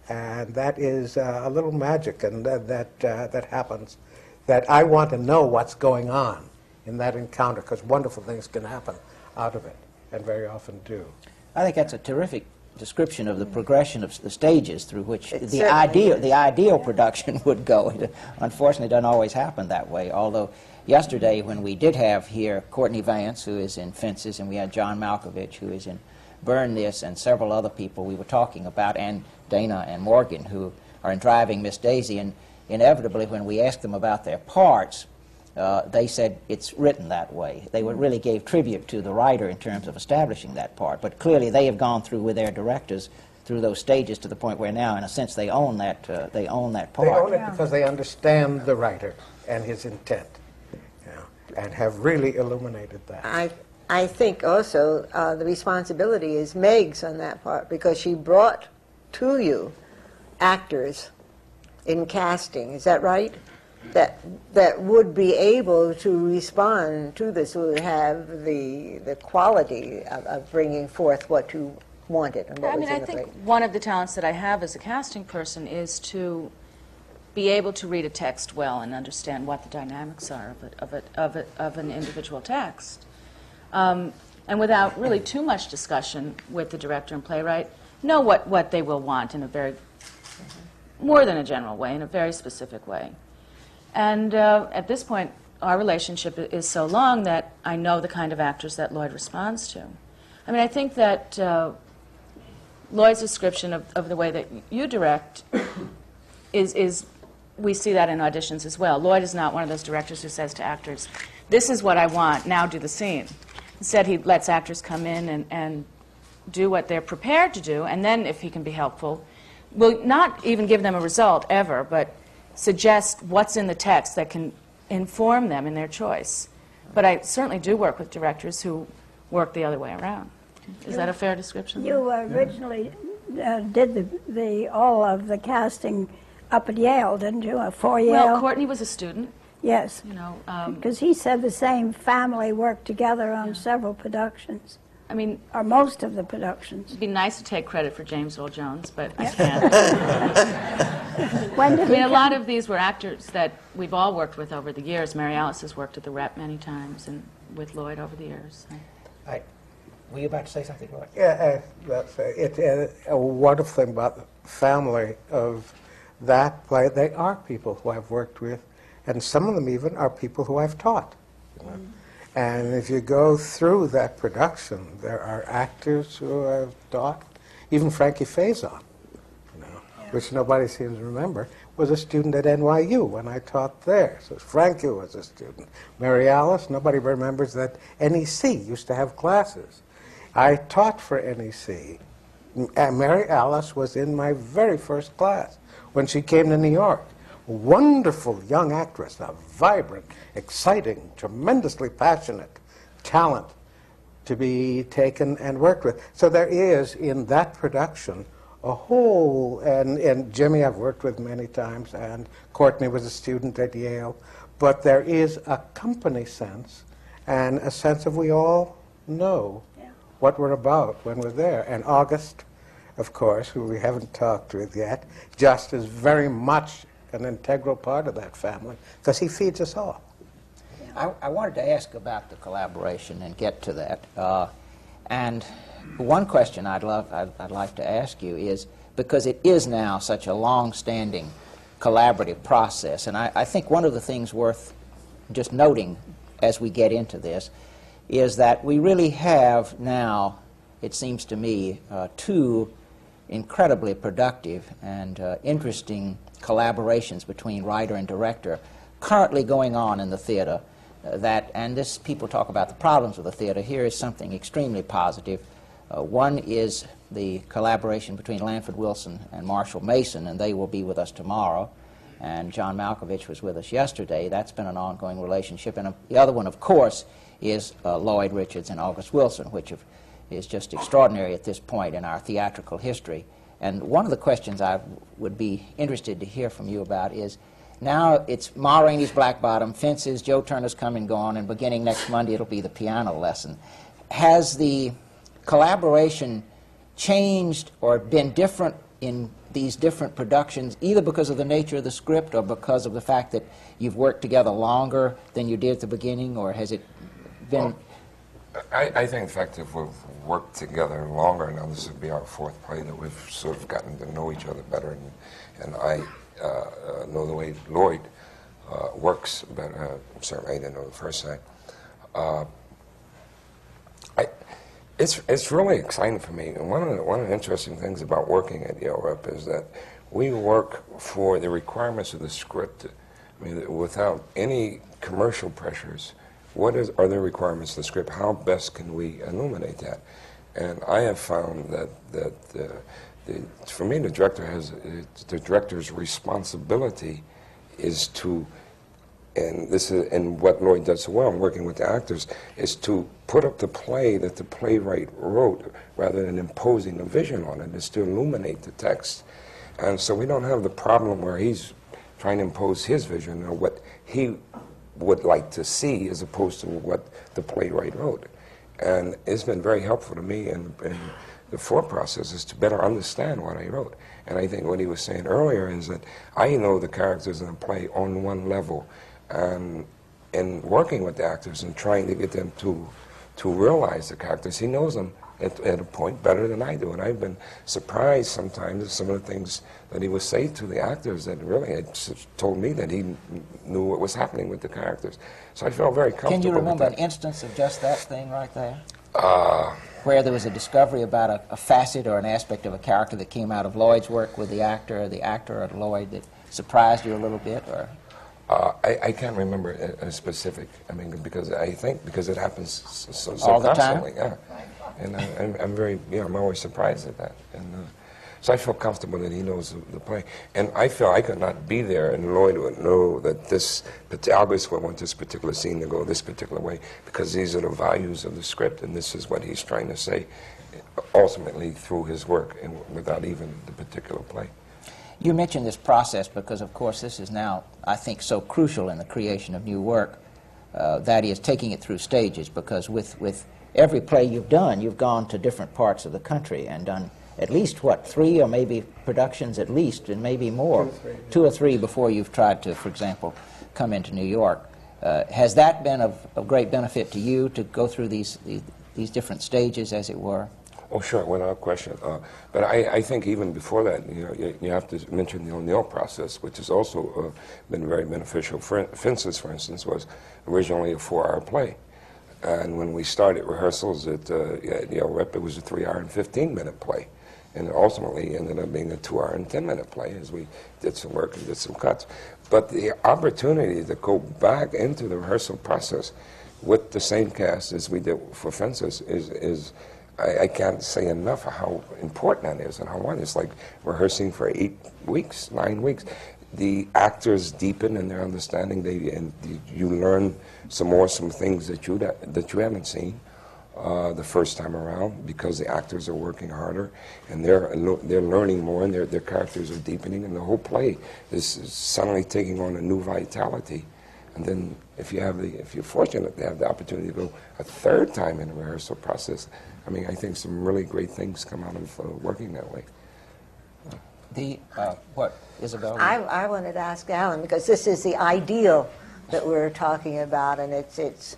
[SPEAKER 11] And that is uh, a little magic and that, that, uh, that happens that I want to know what's going on in that encounter because wonderful things can happen out of it and very often do.
[SPEAKER 4] I think that's a terrific description of the progression of the stages through which
[SPEAKER 3] It
[SPEAKER 4] the ideal
[SPEAKER 3] is.
[SPEAKER 4] the ideal production would go. It unfortunately doesn't always happen that way. Although yesterday when we did have here Courtney Vance, who is in Fences, and we had John Malkovich, who is in Burn This, and several other people we were talking about, and Dana and Morgan, who are in Driving Miss Daisy, and inevitably when we asked them about their parts, uh, they said it's written that way. They would really gave tribute to the writer in terms of establishing that part. But clearly, they have gone through with their directors through those stages to the point where now, in a sense, they own that. Uh, they own that part.
[SPEAKER 11] They own it because they understand the writer and his intent you know, and have really illuminated that.
[SPEAKER 3] I, I think also uh, the responsibility is Meg's on that part because she brought to you actors in casting. Is that right? That that would be able to respond to this, would have the the quality of, of bringing forth what you wanted and what
[SPEAKER 6] I mean, I think one of the talents that I have as a casting person is to be able to read a text well and understand what the dynamics are of, it, of, it, of, it, of an individual text. Um, and without really too much discussion with the director and playwright, know what, what they will want in a very, more than a general way, in a very specific way. And uh, at this point, our relationship is so long that I know the kind of actors that Lloyd responds to. I mean, I think that uh, Lloyd's description of, of the way that you direct is, is, we see that in auditions as well. Lloyd is not one of those directors who says to actors, This is what I want, now do the scene. Instead, he lets actors come in and, and do what they're prepared to do, and then, if he can be helpful, will not even give them a result ever, but suggest what's in the text that can inform them in their choice. But I certainly do work with directors who work the other way around. Is that a fair description?
[SPEAKER 5] You originally uh, did the, the, all of the casting up at Yale, didn't you? Uh, For Yale?
[SPEAKER 6] Well, Courtney was a student,
[SPEAKER 5] yes.
[SPEAKER 6] you know. Um,
[SPEAKER 5] Because he said the same family worked together on several productions,
[SPEAKER 6] I mean,
[SPEAKER 5] or most of the productions.
[SPEAKER 6] it'd be nice to take credit for James Earl Jones, but I can't.
[SPEAKER 5] When did
[SPEAKER 6] I
[SPEAKER 5] mean,
[SPEAKER 6] a
[SPEAKER 5] come?
[SPEAKER 6] lot of these were actors that we've all worked with over the years. Mary Alice has worked at the Rep many times, and with Lloyd over the years. so.
[SPEAKER 4] I, were you about to say something, Lloyd?
[SPEAKER 11] Yeah, uh, that's uh, it. Uh, a wonderful thing about the family of that play. They are people who I've worked with, and some of them even are people who I've taught. you know. And if you go through that production, there are actors who I've taught. Even Frankie Faison, you know, which nobody seems to remember, was a student at NYU when I taught there. So Frankie was a student. Mary Alice, nobody remembers that NEC used to have classes. I taught for NEC. Uh, Mary Alice was in my very first class when she came to New York. Wonderful young actress, a vibrant, exciting, tremendously passionate talent to be taken and worked with. So there is in that production a whole, and, and Jimmy I've worked with many times, and Courtney was a student at Yale, but there is a company sense and a sense of we all know what we're about when we're there. And August, of course, who we haven't talked with yet, just is very much an integral part of that family because he feeds us all.
[SPEAKER 4] I, I wanted to ask about the collaboration and get to that. Uh, and one question I'd love, I'd, I'd like to ask you is because it is now such a long-standing collaborative process, and I, I think one of the things worth just noting as we get into this is that we really have now, it seems to me, uh, two incredibly productive and uh, interesting collaborations between writer and director currently going on in the theater uh, that and this people talk about the problems of the theater here is something extremely positive uh, one is the collaboration between Lanford Wilson and Marshall Mason, and they will be with us tomorrow. And John Malkovich was with us yesterday. That's been an ongoing relationship. And uh, the other one, of course, is uh, Lloyd Richards and August Wilson, which have, is just extraordinary at this point in our theatrical history. And one of the questions I would be interested to hear from you about is now it's Ma Rainey's Black Bottom, Fences, Joe Turner's Come and Gone, and beginning next Monday it'll be the piano lesson. Has the collaboration changed or been different in these different productions, either because of the nature of the script or because of the fact that you've worked together longer than you did at the beginning, or has it been?
[SPEAKER 10] I, I think in fact if we've worked together longer, now this would be our fourth play, that we've sort of gotten to know each other better, and, and I uh, uh, know the way Lloyd uh, works better. Uh, certainly, I didn't know the first time. Uh, I, it's, it's really exciting for me. And one of, the, one of the interesting things about working at Yale Rep is that we work for the requirements of the script. I mean, without any commercial pressures, what is, are the requirements of the script? How best can we illuminate that? And I have found that, that uh, the, for me, the director has, the director's responsibility is to and this is and what Lloyd does so well in working with the actors is to put up the play that the playwright wrote rather than imposing a vision on it is to illuminate the text and so we don't have the problem where he's trying to impose his vision or what he would like to see as opposed to what the playwright wrote. And it's been very helpful to me in, in the thought process is to better understand what I wrote. And I think what he was saying earlier is that I know the characters in the play on one level. And in working with the actors and trying to get them to to realize the characters, he knows them at, at, a point better than I do. And I've been surprised sometimes at some of the things that he would say to the actors that really had told me that he knew what was happening with the characters. So I felt very comfortable.
[SPEAKER 4] Can you remember an instance of just that thing right there?
[SPEAKER 10] Uh,
[SPEAKER 4] Where there was a discovery about a, a, facet or an aspect of a character that came out of Lloyd's work with the actor, or the actor or Lloyd that surprised you a little bit, or
[SPEAKER 10] uh, I, I, can't remember a, a, specific. I mean, because I think because it happens so, so,
[SPEAKER 4] All
[SPEAKER 10] the. Time? Yeah, and I, am I'm very, yeah, I'm always surprised at that, and uh, so I feel comfortable that he knows the, the, play, and I feel I could not be there, and Lloyd would know that this. August would want this particular scene to go this particular way because these are the values of the script, and this is what he's trying to say, ultimately through his work, and without even the particular play.
[SPEAKER 4] You mentioned this process because, of course, this is now, I think, so crucial in the creation of new work. Uh, that is, taking it through stages, because with, with every play you've done, you've gone to different parts of the country and done at least, what, three or maybe productions at least, and maybe more,
[SPEAKER 11] two or three,
[SPEAKER 4] two or three before you've tried to, for example, come into New York. Uh, has that been of, of, great benefit to you to go through these, these, these different stages, as it were?
[SPEAKER 10] Oh, sure, without question. Uh, but I, I, think even before that, you know, you, you, have to mention the O'Neill process, which has also uh, been very beneficial. For, Fences, for instance, was originally a four-hour play. And when we started rehearsals at, uh, at Yale Rep, it was a three-hour and 15-minute play. And it ultimately ended up being a two-hour and 10-minute play as we did some work and did some cuts. But the opportunity to go back into the rehearsal process with the same cast as we did for Fences is, is I, I, can't say enough how important that is and how wonderful. It's like rehearsing for eight weeks, nine weeks. The actors deepen in their understanding. They and you learn some more some things that you that you haven't seen uh, the first time around because the actors are working harder and they're they're learning more and their their characters are deepening and the whole play is suddenly taking on a new vitality. And then if you have the if you're fortunate to have the opportunity to go a third time in the rehearsal process, I mean, I think some really great things come out of uh, working that way.
[SPEAKER 4] The, uh, what, Isabel?
[SPEAKER 3] I, I wanted to ask Alan, because this is the ideal that we're talking about, and it's, it's,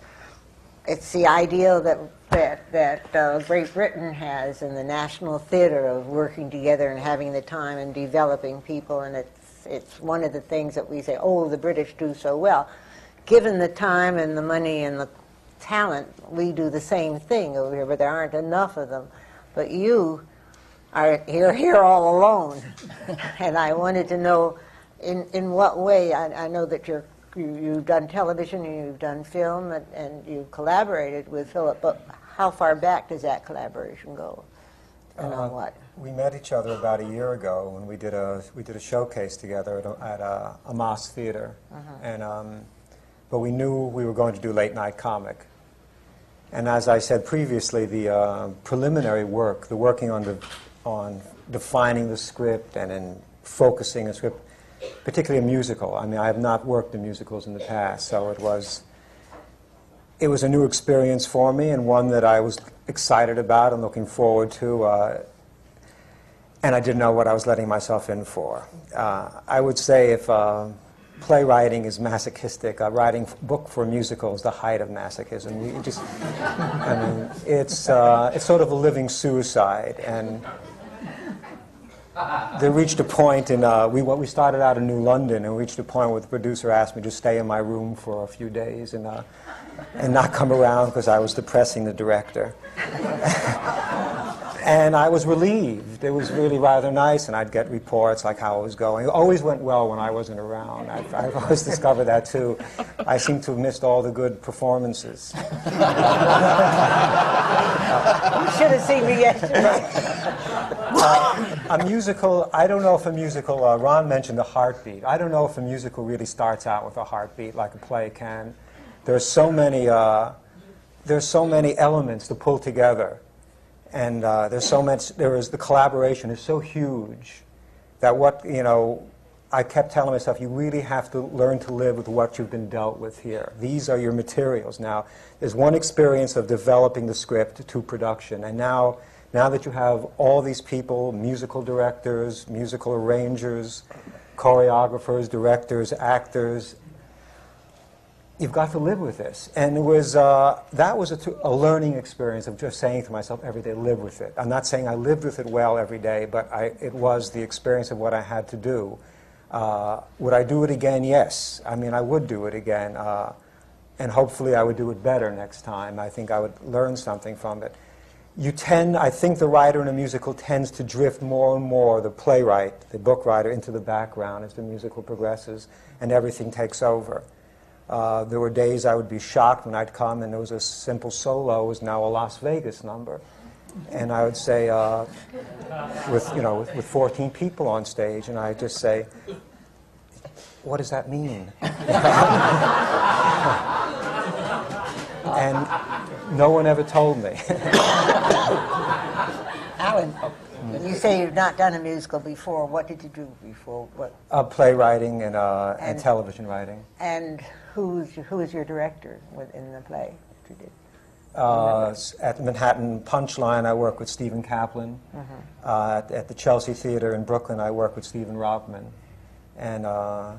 [SPEAKER 3] it's the ideal that, that, that uh, Great Britain has in the National Theatre of working together and having the time and developing people, and it's, it's one of the things that we say, oh, the British do so well. Given the time and the money and the talent, we do the same thing over here, but there aren't enough of them. But you are you're here all alone, and I wanted to know in in what way. I, I know that you're you, you've done television, and you've done film, and, and you've collaborated with Philip. But how far back does that collaboration go? and on what?
[SPEAKER 7] We met each other about a year ago when we did a we did a showcase together at a, at a AMAS Theater, and um, but we knew we were going to do late night comic. And as I said previously, the uh, preliminary work, the working on the on defining the script and in focusing a script, particularly a musical. I mean, I have not worked in musicals in the past, so it was it was a new experience for me and one that I was excited about and looking forward to. Uh, and I didn't know what I was letting myself in for. Uh, I would say if uh, playwriting is masochistic, uh, writing book for musical is the height of masochism. You just, I mean, it's, uh, it's sort of a living suicide. And they reached a point in, uh, we, we started out in New London, and we reached a point where the producer asked me to stay in my room for a few days and, uh, and not come around because I was depressing the director. and I was relieved. It was really rather nice, and I'd get reports like how it was going. It always went well when I wasn't around. I've, I've always discovered that too. I seem to have missed all the good performances.
[SPEAKER 3] You should have seen me yesterday.
[SPEAKER 7] A musical, I don't know if a musical, uh, Ron mentioned the heartbeat. I don't know if a musical really starts out with a heartbeat like a play can. There's so many, uh, there's so many elements to pull together. And uh, there's so much, there is, the collaboration is so huge that what, you know, I kept telling myself, you really have to learn to live with what you've been dealt with here. These are your materials. Now, there's one experience of developing the script to production, and now, now that you have all these people, musical directors, musical arrangers, choreographers, directors, actors, you've got to live with this. And it was, uh, that was a, t- a learning experience of just saying to myself every day, live with it. I'm not saying I lived with it well every day, but I, it was the experience of what I had to do. Uh, would I do it again? Yes. I mean, I would do it again. Uh, and hopefully I would do it better next time. I think I would learn something from it. You tend, I think the writer in a musical tends to drift more and more, the playwright, the book writer, into the background as the musical progresses and everything takes over. Uh, there were days I would be shocked when I'd come and there was a simple solo was now a Las Vegas number. And I would say, uh, with, you know, with, with 14 people on stage, and I'd just say, what does that mean? and no one ever told me.
[SPEAKER 3] You say you've not done a musical before. What did you do before? What?
[SPEAKER 7] uh, playwriting and, uh, and
[SPEAKER 3] And-
[SPEAKER 7] television writing.
[SPEAKER 3] And who's who is your director within the play that you did?
[SPEAKER 7] Uh, at the Manhattan Punchline, I work with Stephen Kaplan. Uh, at, at the Chelsea Theater in Brooklyn, I work with Stephen Robman. And uh,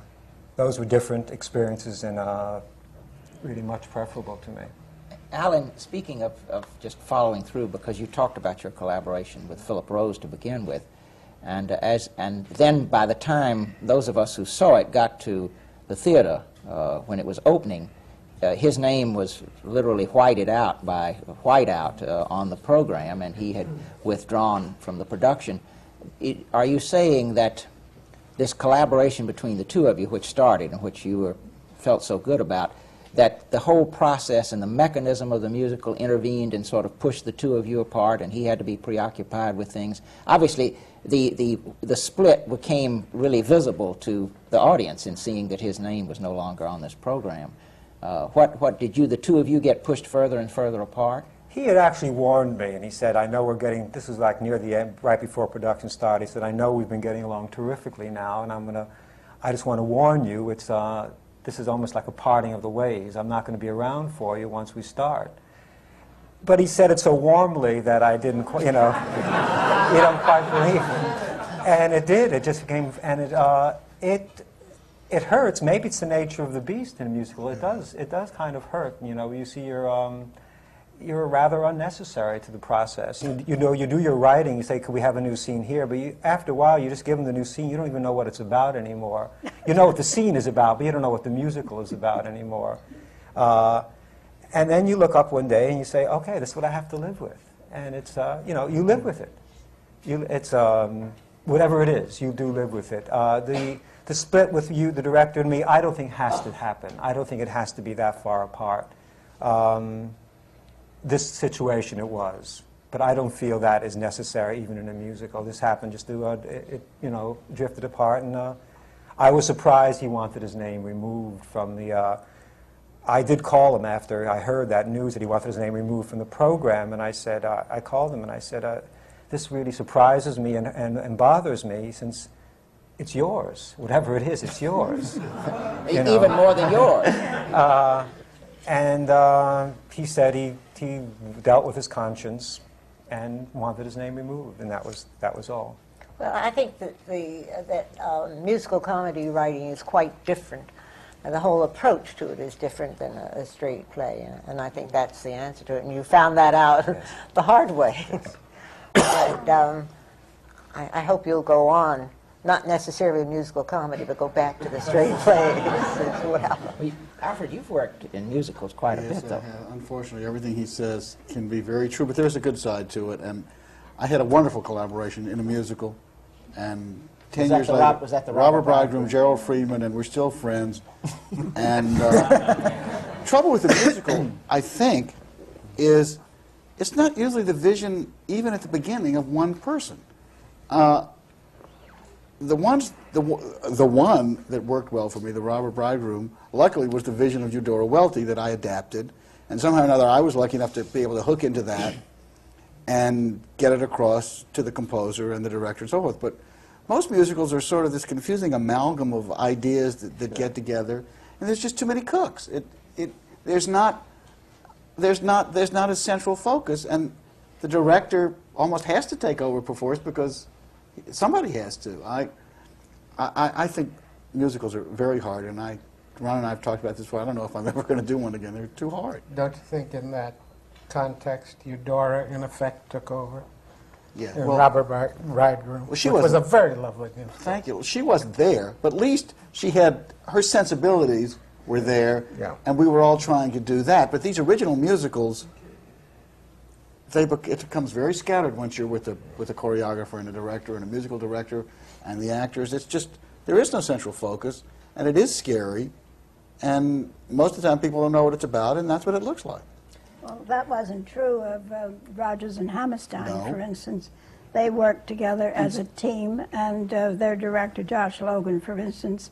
[SPEAKER 7] those were different experiences and uh, really much preferable to me.
[SPEAKER 4] Alan, speaking of, of just following through, because you talked about your collaboration with Philip Rose to begin with, and uh, as and then by the time those of us who saw it got to the theater uh, when it was opening, uh, his name was literally whited out by whiteout uh, on the program, and he had withdrawn from the production. It, are you saying that this collaboration between the two of you, which started and which you were, felt so good about, that the whole process and the mechanism of the musical intervened and sort of pushed the two of you apart, and he had to be preoccupied with things. Obviously, the, the, the split became really visible to the audience in seeing that his name was no longer on this program. Uh, what, what did you, the two of you, get pushed further and further apart?
[SPEAKER 7] He had actually warned me, and he said, I know we're getting, this was like near the end, right before production started. He said, I know we've been getting along terrifically now, and I'm going to, I just want to warn you, it's, uh, this is almost like a parting of the ways. I'm not going to be around for you once we start. But he said it so warmly that I didn't, you know, you don't quite believe him. And it did. It just became, and it, uh, it, it hurts. Maybe it's the nature of the beast in a musical. It does. It does kind of hurt. You know, you see your, um, you're rather unnecessary to the process. You, you know, you do your writing. You say, "Could we have a new scene here?" But you, after a while, you just give them the new scene. You don't even know what it's about anymore. You know what the scene is about, but you don't know what the musical is about anymore. Uh, and then you look up one day and you say, "Okay, this is what I have to live with," and it's, uh, you know, you live with it. You, it's um, whatever it is, you do live with it. Uh, the the split with you, the director, and me, I don't think has to happen. I don't think it has to be that far apart. Um, this situation, it was. but I don't feel that is necessary even in a musical. This happened just to, uh, it, it, you know, drifted apart, and uh, I was surprised he wanted his name removed from the. Uh, I did call him after I heard that news that he wanted his name removed from the program, and I said, uh, I called him and I said, uh, this really surprises me and, and, and bothers me since it's yours. Whatever it is, it's yours. You know?
[SPEAKER 4] Even more than yours.
[SPEAKER 7] Uh, and uh, he said he, he dealt with his conscience and wanted his name removed, and that was, that was all.
[SPEAKER 3] Well, I think that the uh, that uh, musical comedy writing is quite different. And the whole approach to it is different than a, a straight play, uh, and I think that's the answer to it. And you found that out the hard way. but um, I, I hope you'll go on, not necessarily a musical comedy, but go back to the straight plays as well.
[SPEAKER 4] Well, you- Alfred, you've worked in musicals quite a bit,
[SPEAKER 9] I
[SPEAKER 4] though.
[SPEAKER 9] have. Unfortunately, everything he says can be very true, but there's a good side to it. And I had a wonderful collaboration in a musical, and ten
[SPEAKER 4] Was that
[SPEAKER 9] years
[SPEAKER 4] the
[SPEAKER 9] later,
[SPEAKER 4] Rob- was that the
[SPEAKER 9] Robber
[SPEAKER 4] Robber
[SPEAKER 9] Bridegroom,
[SPEAKER 4] Bridegroom?
[SPEAKER 9] Gerald Freedman, and we're still friends. and uh, trouble with the musical, I think, is it's not usually the vision, even at the beginning, of one person. Uh, the ones, the, the one that worked well for me, the Robber Bridegroom, luckily was the vision of Eudora Welty that I adapted, and somehow or another I was lucky enough to be able to hook into that and get it across to the composer and the director and so forth. But most musicals are sort of this confusing amalgam of ideas that, that get together, and there's just too many cooks. It, it, there's not, there's not, there's not a central focus, and the director almost has to take over perforce because somebody has to. I, I, I think musicals are very hard, and I, Ron and I have talked about this before. I don't know if I'm ever going to do one again. They're too hard.
[SPEAKER 11] Don't you think in that context, Eudora, in effect, took over?
[SPEAKER 9] Yeah.
[SPEAKER 11] And
[SPEAKER 9] well-
[SPEAKER 11] Robber Bri- Bridegroom,
[SPEAKER 9] Well, she
[SPEAKER 11] was a very lovely musical.
[SPEAKER 9] Thank you. She wasn't there, but at least she had her sensibilities were there,
[SPEAKER 11] Yeah.
[SPEAKER 9] and we were all trying to do that. But these original musicals, they bec- it becomes very scattered once you're with a with a choreographer and a director and a musical director and the actors. It's just there is no central focus, and it is scary. And most of the time, people don't know what it's about, and that's what it looks like.
[SPEAKER 5] Well, that wasn't true of uh, Rodgers and Hammerstein,
[SPEAKER 9] No.
[SPEAKER 5] for instance. They worked together as a team, and uh, their director, Josh Logan, for instance,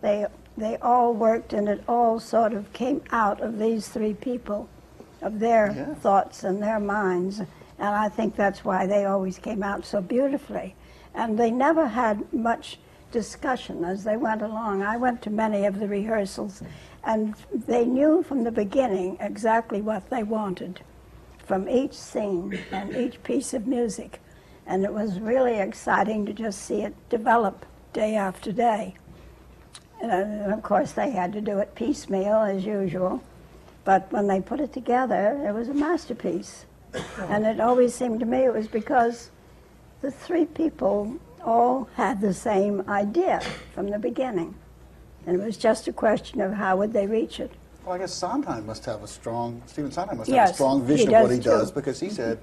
[SPEAKER 5] they, they all worked, and it all sort of came out of these three people, of their
[SPEAKER 9] Yeah.
[SPEAKER 5] thoughts and their minds. And I think that's why they always came out so beautifully. And they never had much discussion as they went along. I went to many of the rehearsals, and they knew from the beginning exactly what they wanted from each scene and each piece of music. And it was really exciting to just see it develop day after day. And, and of course, they had to do it piecemeal as usual. But when they put it together, it was a masterpiece. And it always seemed to me it was because the three people all had the same idea from the beginning. And it was just a question of how would they reach it.
[SPEAKER 9] Well, I guess Sondheim must have a strong, Stephen Sondheim must have a strong vision of what he does because he's mm-hmm. had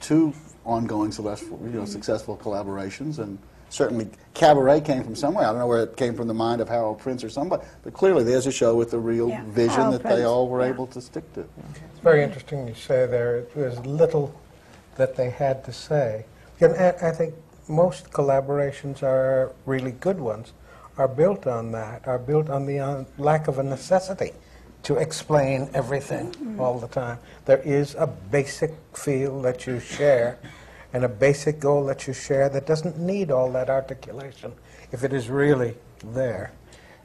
[SPEAKER 9] two ongoing successful, you know, successful collaborations and certainly Cabaret came from somewhere. I don't know where it came from the mind of Harold Prince or somebody, but clearly there's a show with a real
[SPEAKER 5] Yeah,
[SPEAKER 9] vision
[SPEAKER 5] Harold
[SPEAKER 9] that they all were
[SPEAKER 5] yeah.
[SPEAKER 9] able to stick to.
[SPEAKER 11] It's very interesting you say there. There's little that they had to say. And I I think most collaborations are really good ones, are built on that, are built on the uh, lack of a necessity to explain everything all the time. There is a basic feel that you share and a basic goal that you share that doesn't need all that articulation if it is really there.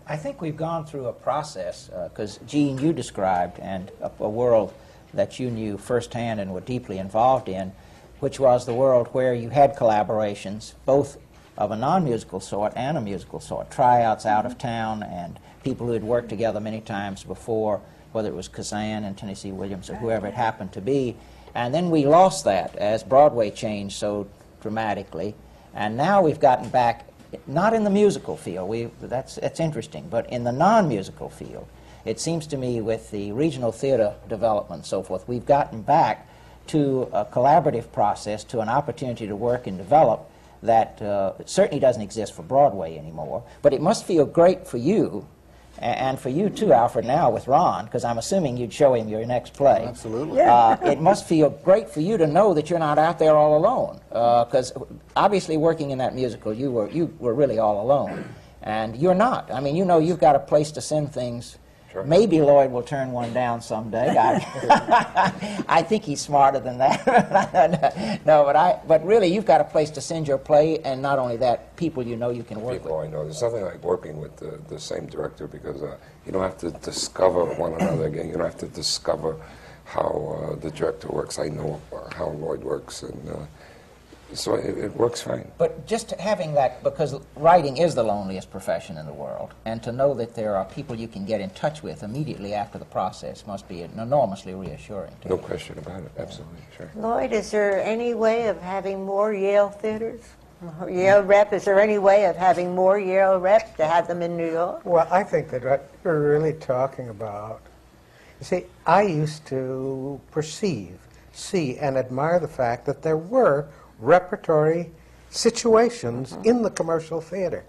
[SPEAKER 4] I think we've gone through a process, uh, because Jean, you described, and a, a world that you knew firsthand and were deeply involved in, which was the world where you had collaborations, both of a non-musical sort and a musical sort, tryouts out of mm-hmm. town, and people who had worked together many times before, whether it was Kazan and Tennessee Williams or whoever it happened to be. And then we lost that as Broadway changed so dramatically, and now we've gotten back not in the musical field, we, that's, that's interesting, but in the non-musical field, it seems to me with the regional theater development and so forth, we've gotten back to a collaborative process, to an opportunity to work and develop that uh, certainly doesn't exist for Broadway anymore. But it must feel great for you And for you too, Alfred, now with Ron, because I'm assuming you'd show him your next play.
[SPEAKER 9] Absolutely.
[SPEAKER 4] Uh, it must feel great for you to know that you're not out there all alone. Because obviously, working in that musical, you were you were really all alone, and you're not. I mean, you know, you've got a place to send things. Maybe Lloyd will turn one down someday. I, I think he's smarter than that. no, but I. But really, you've got a place to send your play, and not only that, people you know you can work with.
[SPEAKER 10] People
[SPEAKER 4] with.
[SPEAKER 10] I know. There's nothing like working with the, the same director because uh, you don't have to discover one another again. You don't have to discover how uh, the director works. I know uh, how Lloyd works, and uh, so it, it works fine.
[SPEAKER 4] But just having that, because writing is the loneliest profession in the world, and to know that there are people you can get in touch with immediately after the process must be enormously reassuring. To
[SPEAKER 10] No
[SPEAKER 4] you.
[SPEAKER 10] question about it. Absolutely, sure.
[SPEAKER 3] Lloyd, is there any way of having more Yale theaters? Yale rep, is there any way of having more Yale rep to have them in New York?
[SPEAKER 11] Well, I think that what we're really talking about, you see, I used to perceive, see, and admire the fact that there were repertory situations in the commercial theater.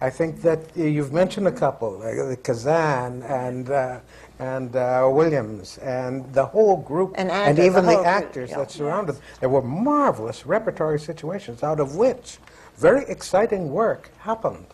[SPEAKER 11] I think that uh, you've mentioned a couple, like Kazan and uh, and uh, Williams and the whole group,
[SPEAKER 3] And actors,
[SPEAKER 11] even
[SPEAKER 3] the
[SPEAKER 11] the,
[SPEAKER 3] whole group,
[SPEAKER 11] actors
[SPEAKER 3] yeah.
[SPEAKER 11] that surrounded. Them. There were marvelous repertory situations out of which very exciting work happened.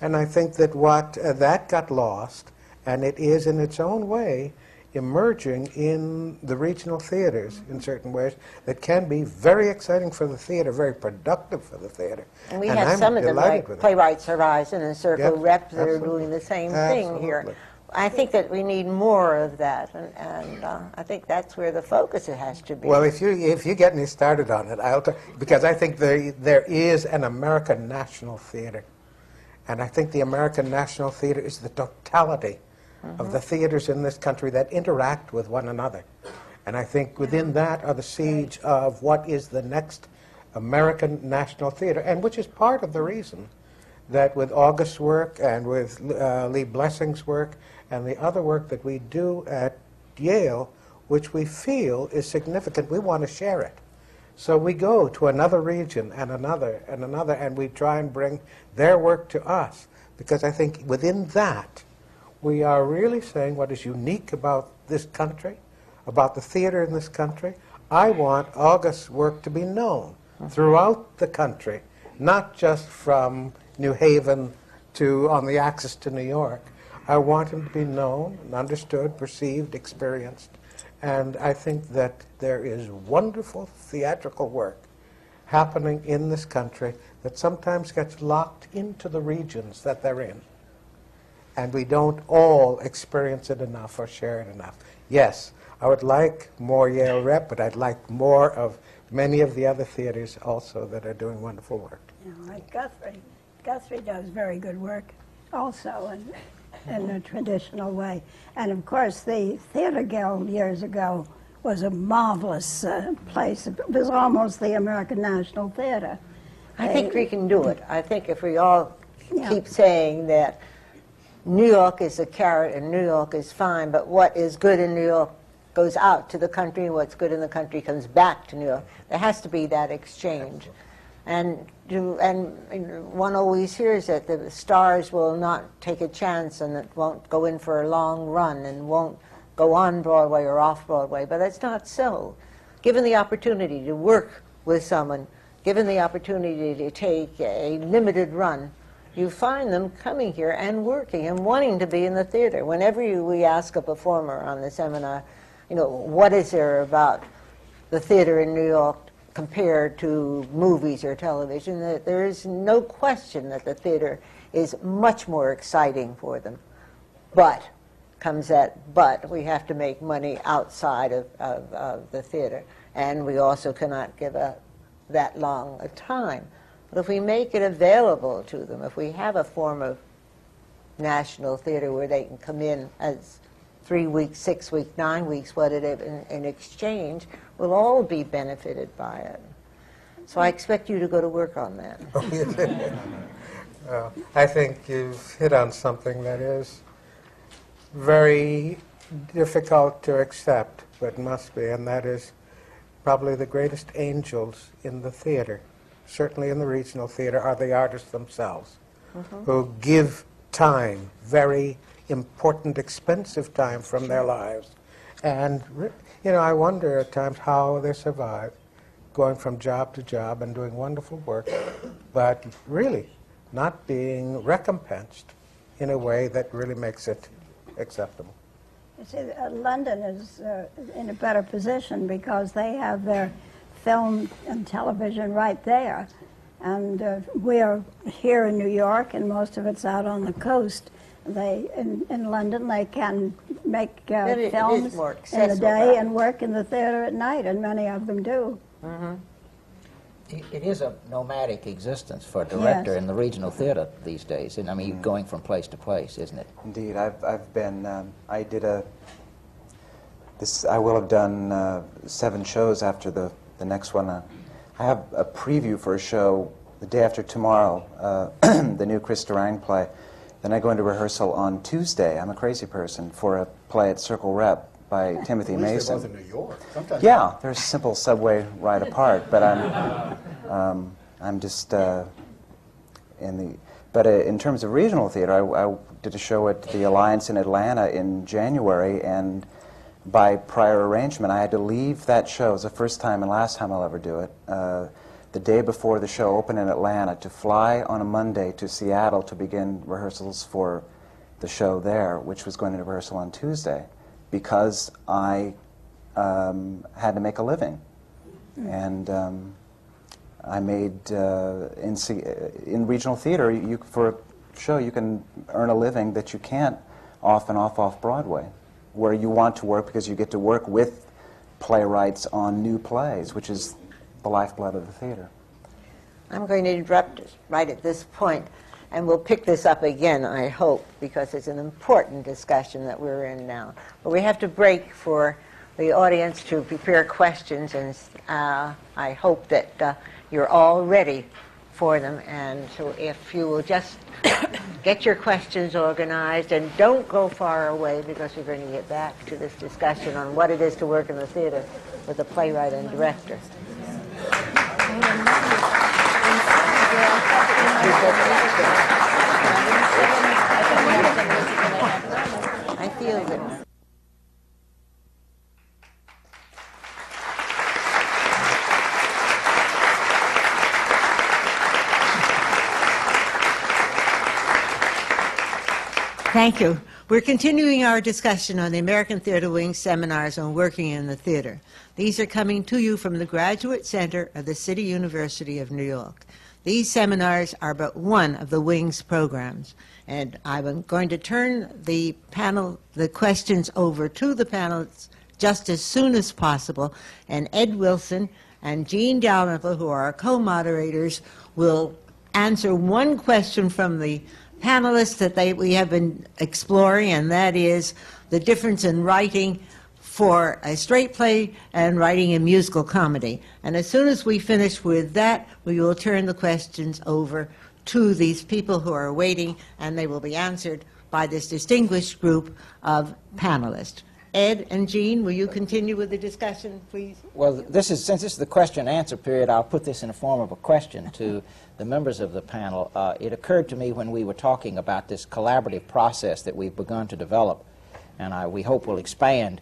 [SPEAKER 11] And I think that what uh, that got lost, and it is in its own way emerging in the regional theaters in certain ways that can be very exciting for the theater, very productive for the theater.
[SPEAKER 3] And we
[SPEAKER 11] And
[SPEAKER 3] have
[SPEAKER 11] I'm
[SPEAKER 3] some of them, like. Playwrights Horizon and Circle
[SPEAKER 11] Yep,
[SPEAKER 3] Rep, that are doing the same thing here. I think that we need more of that, and, and uh, I think that's where the focus has to be.
[SPEAKER 11] Well, if you if you get me started on it, I'll t- because I think there there is an American National Theater, and I think the American National Theater is the totality of the theaters in this country that interact with one another, and I think within that are the seeds of what is the next American National Theater, and which is part of the reason that with August's work and with uh, Lee Blessing's work and the other work that we do at Yale, which we feel is significant, we want to share it. So we go to another region and another and another, and we try and bring their work to us. Because I think within that, we are really saying what is unique about this country, about the theater in this country. I want August's work to be known mm-hmm. throughout the country, not just from New Haven to on the axis to New York. I want him to be known and understood, perceived, experienced. And I think that there is wonderful theatrical work happening in this country that sometimes gets locked into the regions that they're in. And we don't all experience it enough or share it enough. Yes, I would like more Yale rep, but I'd like more of many of the other theaters also that are doing wonderful work.
[SPEAKER 5] You know, like Guthrie. Guthrie does very good work also in, in a traditional way. And of course, the Theater Guild years ago was a marvelous uh, place. It was almost the American National Theater.
[SPEAKER 3] I think we can do it. I think if we all
[SPEAKER 5] Yeah.
[SPEAKER 3] keep saying that New York is a carrot and New York is fine, but what is good in New York goes out to the country, and what's good in the country comes back to New York. There has to be that exchange. And, do, and, and one always hears that the stars will not take a chance and it won't go in for a long run and won't go on Broadway or off Broadway, but that's not so. Given the opportunity to work with someone, given the opportunity to take a limited run, you find them coming here and working and wanting to be in the theater. Whenever you, we ask a performer on the seminar, you know, what is there about the theater in New York compared to movies or television, that there is no question that the theater is much more exciting for them. But, comes that but, we have to make money outside of, of, of the theater. And we also cannot give up that long a time. But if we make it available to them, if we have a form of national theater where they can come in as three weeks, six weeks, nine weeks, whatever, in, in exchange, we'll all be benefited by it. So I expect you to go to work on that.
[SPEAKER 11] Uh, I think you've hit on something that is very difficult to accept, but must be, and that is probably the greatest angels in the theater, certainly in the regional theater, are the artists themselves, who give time, very important, expensive time from their lives. And, you know, I wonder at times how they survive going from job to job and doing wonderful work, but really not being recompensed in a way that really makes it acceptable.
[SPEAKER 5] You see, uh, London is uh, in a better position because they have their film and television right there. And uh, we are here in New York, and most of it's out on the coast. They in, in London, they can make uh,
[SPEAKER 3] it- it is
[SPEAKER 5] films
[SPEAKER 3] more
[SPEAKER 5] in the day
[SPEAKER 3] right?
[SPEAKER 5] and work in the theater at night, and many of them do.
[SPEAKER 4] It it is a nomadic existence for a director
[SPEAKER 5] Yes.
[SPEAKER 4] in the regional theater these days, and I mean, going from place to place, isn't it?
[SPEAKER 8] Indeed, I've, I've been, um, I did a, this, I will have done uh, seven shows after the, the next one. Uh, I have a preview for a show the day after tomorrow, uh, the new Chris Durang play. Then I go into rehearsal on Tuesday, I'm a crazy person, for a play at Circle Rep by Timothy
[SPEAKER 9] At least
[SPEAKER 8] Mason.
[SPEAKER 9] they're both in New York. Sometimes
[SPEAKER 8] Yeah, they're a simple subway ride apart, but I'm, um, I'm just uh, in the. But uh, in terms of regional theater, I, I did a show at the Alliance in Atlanta in January, and by prior arrangement, I had to leave that show. It was the first time and last time I'll ever do it. Uh, the day before the show opened in Atlanta, to fly on a Monday to Seattle to begin rehearsals for the show there, which was going into rehearsal on Tuesday, because I um, had to make a living. And um, I made, uh, in, in regional theater, you, for a show, you can earn a living that you can't off and off off Broadway, where you want to work because you get to work with playwrights on new plays, which is the lifeblood of the theater.
[SPEAKER 3] I'm going to interrupt right at this point, and we'll pick this up again, I hope, because it's an important discussion that we're in now. But we have to break for the audience to prepare questions, and uh, I hope that uh, you're all ready for them. And so if you will just get your questions organized and don't go far away because we're going to get back to this discussion on what it is to work in the theater with a playwright and director. I feel that Thank you. We're continuing our discussion on the American Theater Wing seminars on working in the theater. These are coming to you from the Graduate Center of the City University of New York. These seminars are but one of the Wing's programs, and I'm going to turn the panel, the questions over to the panelists just as soon as possible, and Ed Wilson and Jean Dalrymple, who are our co-moderators, will answer one question from the panelists that they, we have been exploring, and that is the difference in writing for a straight play and writing a musical comedy. And as soon as we finish with that, we will turn the questions over to these people who are waiting, and they will be answered by this distinguished group of panelists. Ed and Jean, will you continue with the discussion, please?
[SPEAKER 4] Well, this is, since this is the question and answer period, I'll put this in the form of a question to the members of the panel. Uh, it occurred to me when we were talking about this collaborative process that we've begun to develop, and I, we hope will expand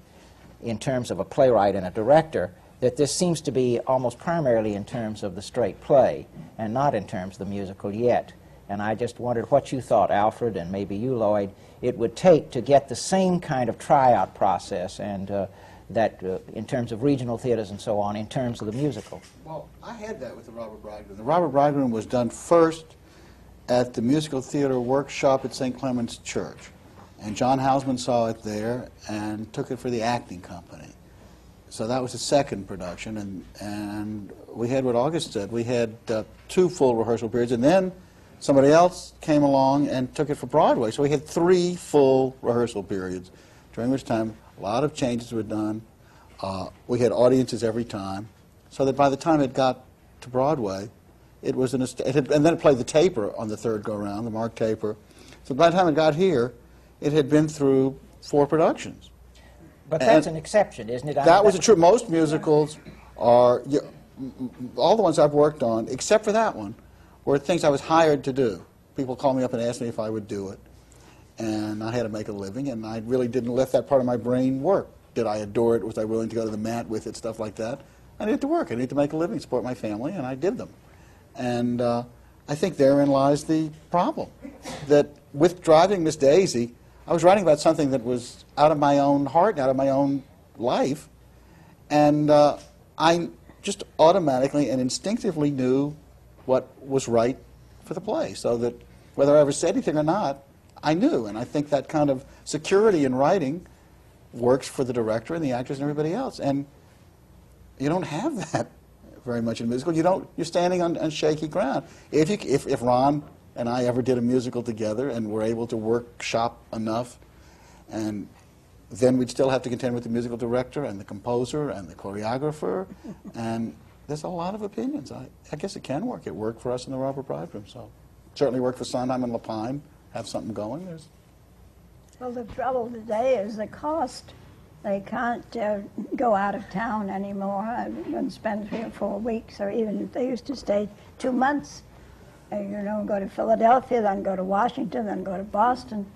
[SPEAKER 4] in terms of a playwright and a director, that this seems to be almost primarily in terms of the straight play and not in terms of the musical yet. And I just wondered what you thought, Alfred, and maybe you, Lloyd, it would take to get the same kind of tryout process and uh, that uh, in terms of regional theaters and so on, in terms of the musical.
[SPEAKER 9] Well, I had that with the Robber Bridegroom. The Robber Bridegroom was done first at the musical theater workshop at St. Clement's Church. And John Houseman saw it there and took it for the acting company. So that was the second production. And, and we had what August said. We had uh, two full rehearsal periods. And then somebody else came along and took it for Broadway. So we had three full rehearsal periods, during which time a lot of changes were done. Uh, we had audiences every time. So that by the time it got to Broadway, it was an it had, and then it played the taper on the third go round, the Mark Taper. So by the time it got here, it had been through four productions.
[SPEAKER 4] But that's an exception, isn't it? I mean,
[SPEAKER 9] That was the truth. Most musicals are you, all the ones I've worked on, except for that one, were things I was hired to do. People called me up and asked me if I would do it. And I had to make a living, and I really didn't let that part of my brain work. Did I adore it? Was I willing to go to the mat with it? Stuff like that. I needed to work. I needed to make a living, support my family, and I did them. And uh, I think therein lies the problem. That with driving Miss Daisy, I was writing about something that was out of my own heart, out of my own life, and uh, I just automatically and instinctively knew what was right for the play. So that whether I ever said anything or not, I knew. And I think that kind of security in writing works for the director and the actors and everybody else. And you don't have that very much in musical. You don't. You're standing on, on shaky ground. If, you, if if Ron and I ever did a musical together and were able to workshop enough, and then we'd still have to contend with the musical director and the composer and the choreographer, and there's a lot of opinions. I, I guess it can work. It worked for us in the Robber Bridegroom, so certainly worked for Sondheim and Lapine. Have something going. There's
[SPEAKER 5] Well, the trouble today is the cost. They can't uh, go out of town anymore and spend three or four weeks, or even if they used to stay two months. Uh, you know, go to Philadelphia, then go to Washington, then go to Boston.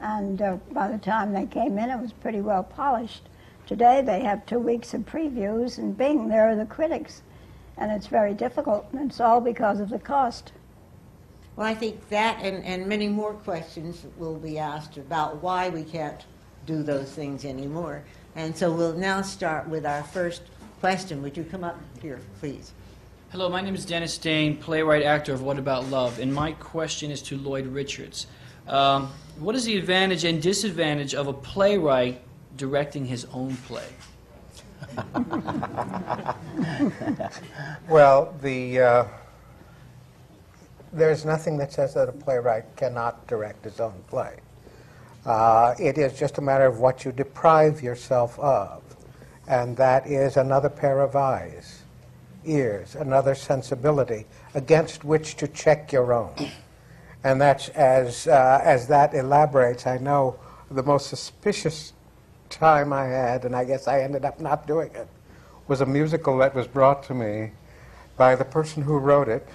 [SPEAKER 5] And uh, by the time they came in, it was pretty well polished. Today, they have two weeks of previews, and bing, there are the critics. And it's very difficult, and it's all because of the cost.
[SPEAKER 3] Well, I think that and, and many more questions will be asked about why we can't do those things anymore. And so we'll now start with our first question. Would you come up here, please?
[SPEAKER 12] Hello, my name is Dennis Dane, playwright, actor of What About Love, and my question is to Lloyd Richards. Um, what is the advantage and disadvantage of a playwright directing his own play?
[SPEAKER 11] Well, the, uh, there's nothing that says that a playwright cannot direct his own play. Uh, it is just a matter of what you deprive yourself of, and that is another pair of eyes, ears, another sensibility against which to check your own. And that's as, uh, as that elaborates, I know the most suspicious time I had, and I guess I ended up not doing it, was a musical that was brought to me by the person who wrote it,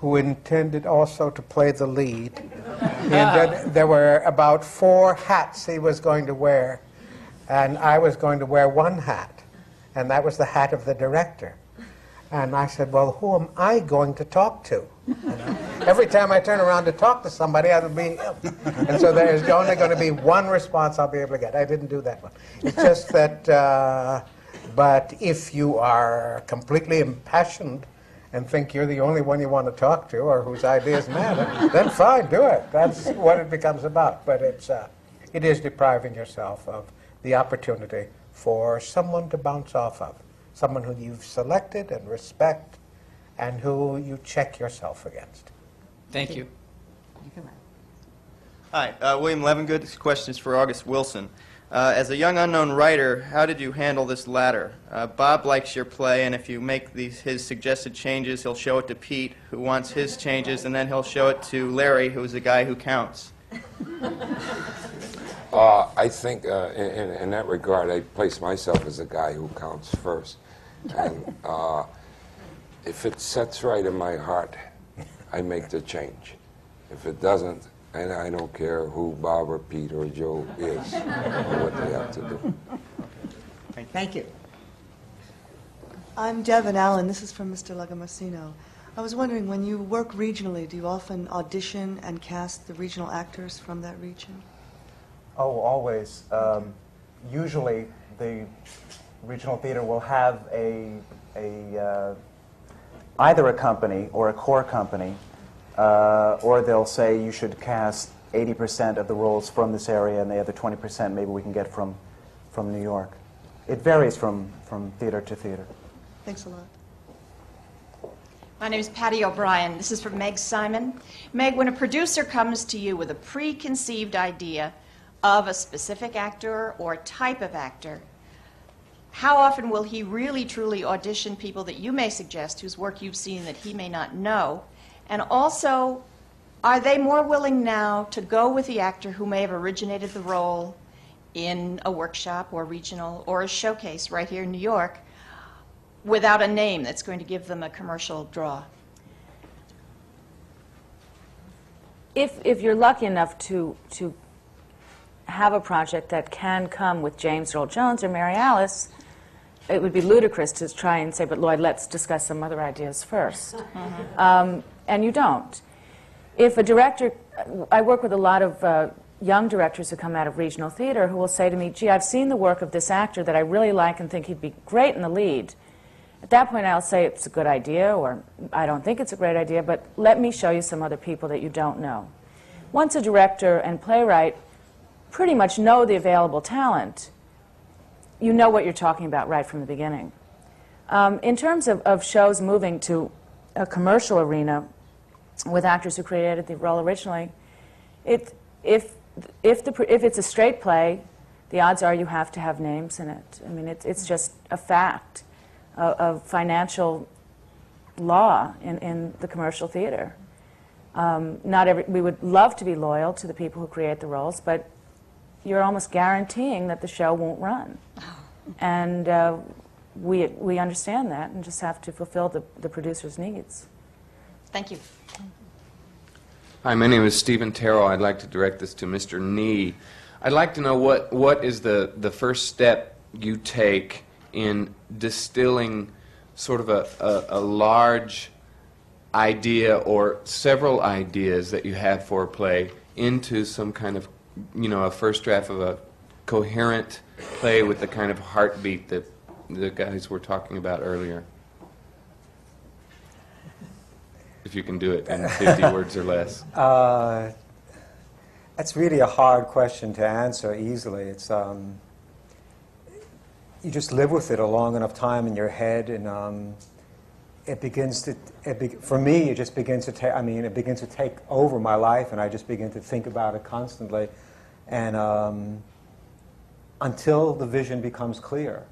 [SPEAKER 11] who intended also to play the lead. Intended- there were about four hats he was going to wear, and I was going to wear one hat, and that was the hat of the director. And I said, Well, who am I going to talk to? Every time I turn around to talk to somebody, I'll be. And so there's only going to be one response I'll be able to get. I didn't do that one. It's just that, uh, but if you are completely impassioned and think you're the only one you want to talk to or whose ideas matter, then fine, do it. That's what it becomes about. But it's, uh, it is depriving yourself of the opportunity for someone to bounce off of, someone who you've selected and respect and who you check yourself against.
[SPEAKER 12] Thank you.
[SPEAKER 3] You come up.
[SPEAKER 13] Hi, uh, William Levengood. This question is for August Wilson. Uh, as a young unknown writer, how did you handle this latter? Uh, Bob likes your play, and if you make these, his suggested changes, he'll show it to Pete, who wants his changes, and then he'll show it to Larry, who's the guy who counts.
[SPEAKER 10] Uh, I think uh, in, in, that regard, I place myself as the guy who counts first. And uh, if it sets right in my heart, I make the change. If it doesn't, and I don't care who Bob or Pete or Joe is or what they have to do.
[SPEAKER 3] Thank you.
[SPEAKER 14] I'm Devin Allen. This is from Mr. Lagomasino. I was wondering, when you work regionally, do you often audition and cast the regional actors from that region?
[SPEAKER 15] Oh, always. Um, usually, the regional theater will have a, a uh, either a company or a core company, uh, or they'll say you should cast 80% of the roles from this area, and the other 20% maybe we can get from from New York. It varies from from theater to theater.
[SPEAKER 14] Thanks a lot.
[SPEAKER 16] My name is Patty O'Brien. This is from Meg Simon. Meg, when a producer comes to you with a preconceived idea of a specific actor or type of actor, how often will he really truly audition people that you may suggest whose work you've seen that he may not know? And also, are they more willing now to go with the actor who may have originated the role in a workshop or regional or a showcase right here in New York without a name that's going to give them a commercial draw?
[SPEAKER 6] If, if you're lucky enough to, to have a project that can come with James Earl Jones or Mary Alice, it would be ludicrous to try and say, but Lloyd, let's discuss some other ideas 1st Um, and you don't. If a director, I work with a lot of uh, young directors who come out of regional theater who will say to me, gee, I've seen the work of this actor that I really like and think he'd be great in the lead. At that point, I'll say it's a good idea, or I don't think it's a great idea, but let me show you some other people that you don't know. Once a director and playwright pretty much know the available talent, you know what you're talking about right from the beginning. Um, in terms of, of shows moving to a commercial arena with actors who created the role originally, it, if, if, the, if it's a straight play, the odds are you have to have names in it. I mean, it, it's just a fact of, of financial law in, in the commercial theater. Um, not every, we would love to be loyal to the people who create the roles, but you're almost guaranteeing that the show won't run. And uh, we, we understand that and just have to fulfill the, the producer's needs.
[SPEAKER 16] Thank you.
[SPEAKER 17] Hi, my name is Stephen Terrell. I'd like to direct this to Mr. Knee. I'd like to know what, what is the, the first step you take in distilling sort of a, a, a large idea or several ideas that you have for a play into some kind of, you know, a first draft of a coherent play with the kind of heartbeat that the guys were talking about earlier. If you can do it in 50 words or less.
[SPEAKER 7] Uh, that's really a hard question to answer easily. It's um, you just live with it a long enough time in your head, and um, it begins to. It be, for me, it just begins to take. I mean, it begins to take over my life, and I just begin to think about it constantly, and um, until the vision becomes clear.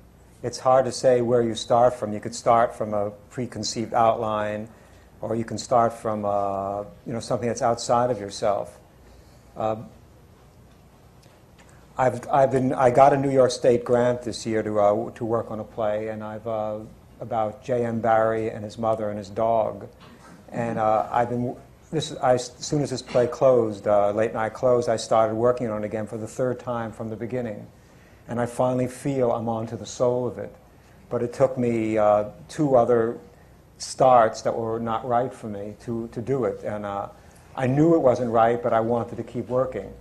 [SPEAKER 7] It's hard to say where you start from. You could start from a preconceived outline or you can start from uh, you know something that's outside of yourself. Uh, I've, I've been I got a New York State grant this year to uh, to work on a play, and I've uh, about J.M. Barrie and his mother and his dog, and uh, I've been. This, I, as soon as this play closed, uh, late night closed, I started working on it again for the third time from the beginning, and I finally feel I'm onto the soul of it. But it took me two other starts that were not right for me to, to do it. And uh, I knew it wasn't right, but I wanted to keep working.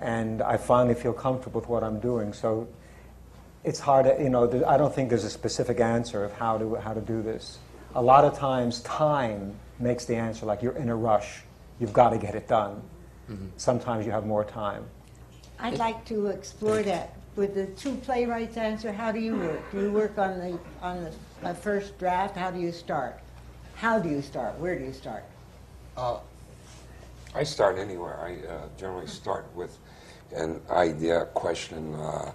[SPEAKER 7] And I finally feel comfortable with what I'm doing. So it's hard to, you know, I don't think there's a specific answer of how to, how to do this. A lot of times, time makes the answer, like you're in a rush. You've got to get it done. Mm-hmm. Sometimes you have more time.
[SPEAKER 3] I'd like to explore that. With the two playwrights answer, how do you work? Do you work on the, on the a first draft, how do you start? How do you start? Where do you start?
[SPEAKER 10] Uh, I start anywhere. I uh, generally start with an idea, question. Uh,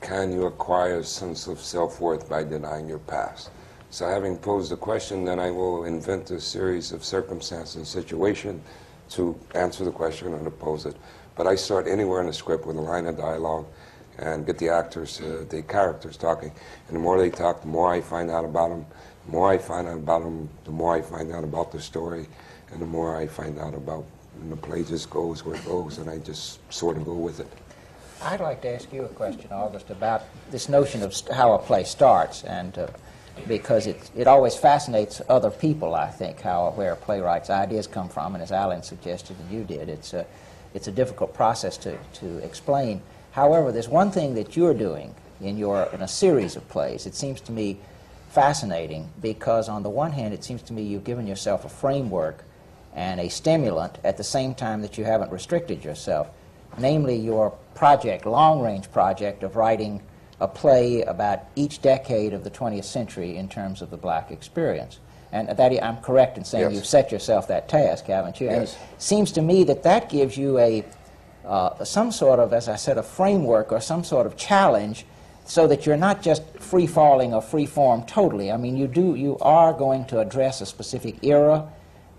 [SPEAKER 10] can you acquire a sense of self-worth by denying your past? So having posed the question, then I will invent a series of circumstances and situation to answer the question and to pose it. But I start anywhere in the script with a line of dialogue and get the actors, uh, the characters talking. And the more they talk, the more I find out about them. The more I find out about them, the more I find out about the story, and the more I find out about. And the play just goes where it goes, and I just sort of go with it.
[SPEAKER 4] I'd like to ask you a question, August, about this notion of how a play starts, and uh, because it it always fascinates other people. I think how where a playwright's ideas come from, and as Alan suggested and you did, it's a it's a difficult process to to explain. However, there's one thing that you're doing in, your, in a series of plays. It seems to me fascinating because, on the one hand, it seems to me you've given yourself a framework and a stimulant at the same time that you haven't restricted yourself, namely your project, long range project of writing a play about each decade of the 20th century in terms of the black experience. And that I'm correct in saying yes. you've set yourself that task, haven't you? Yes. And it seems to me that that gives you a uh, some sort of, as I said, a framework or some sort of challenge so that you're not just free falling or free form totally. I mean, you do, you are going to address a specific era,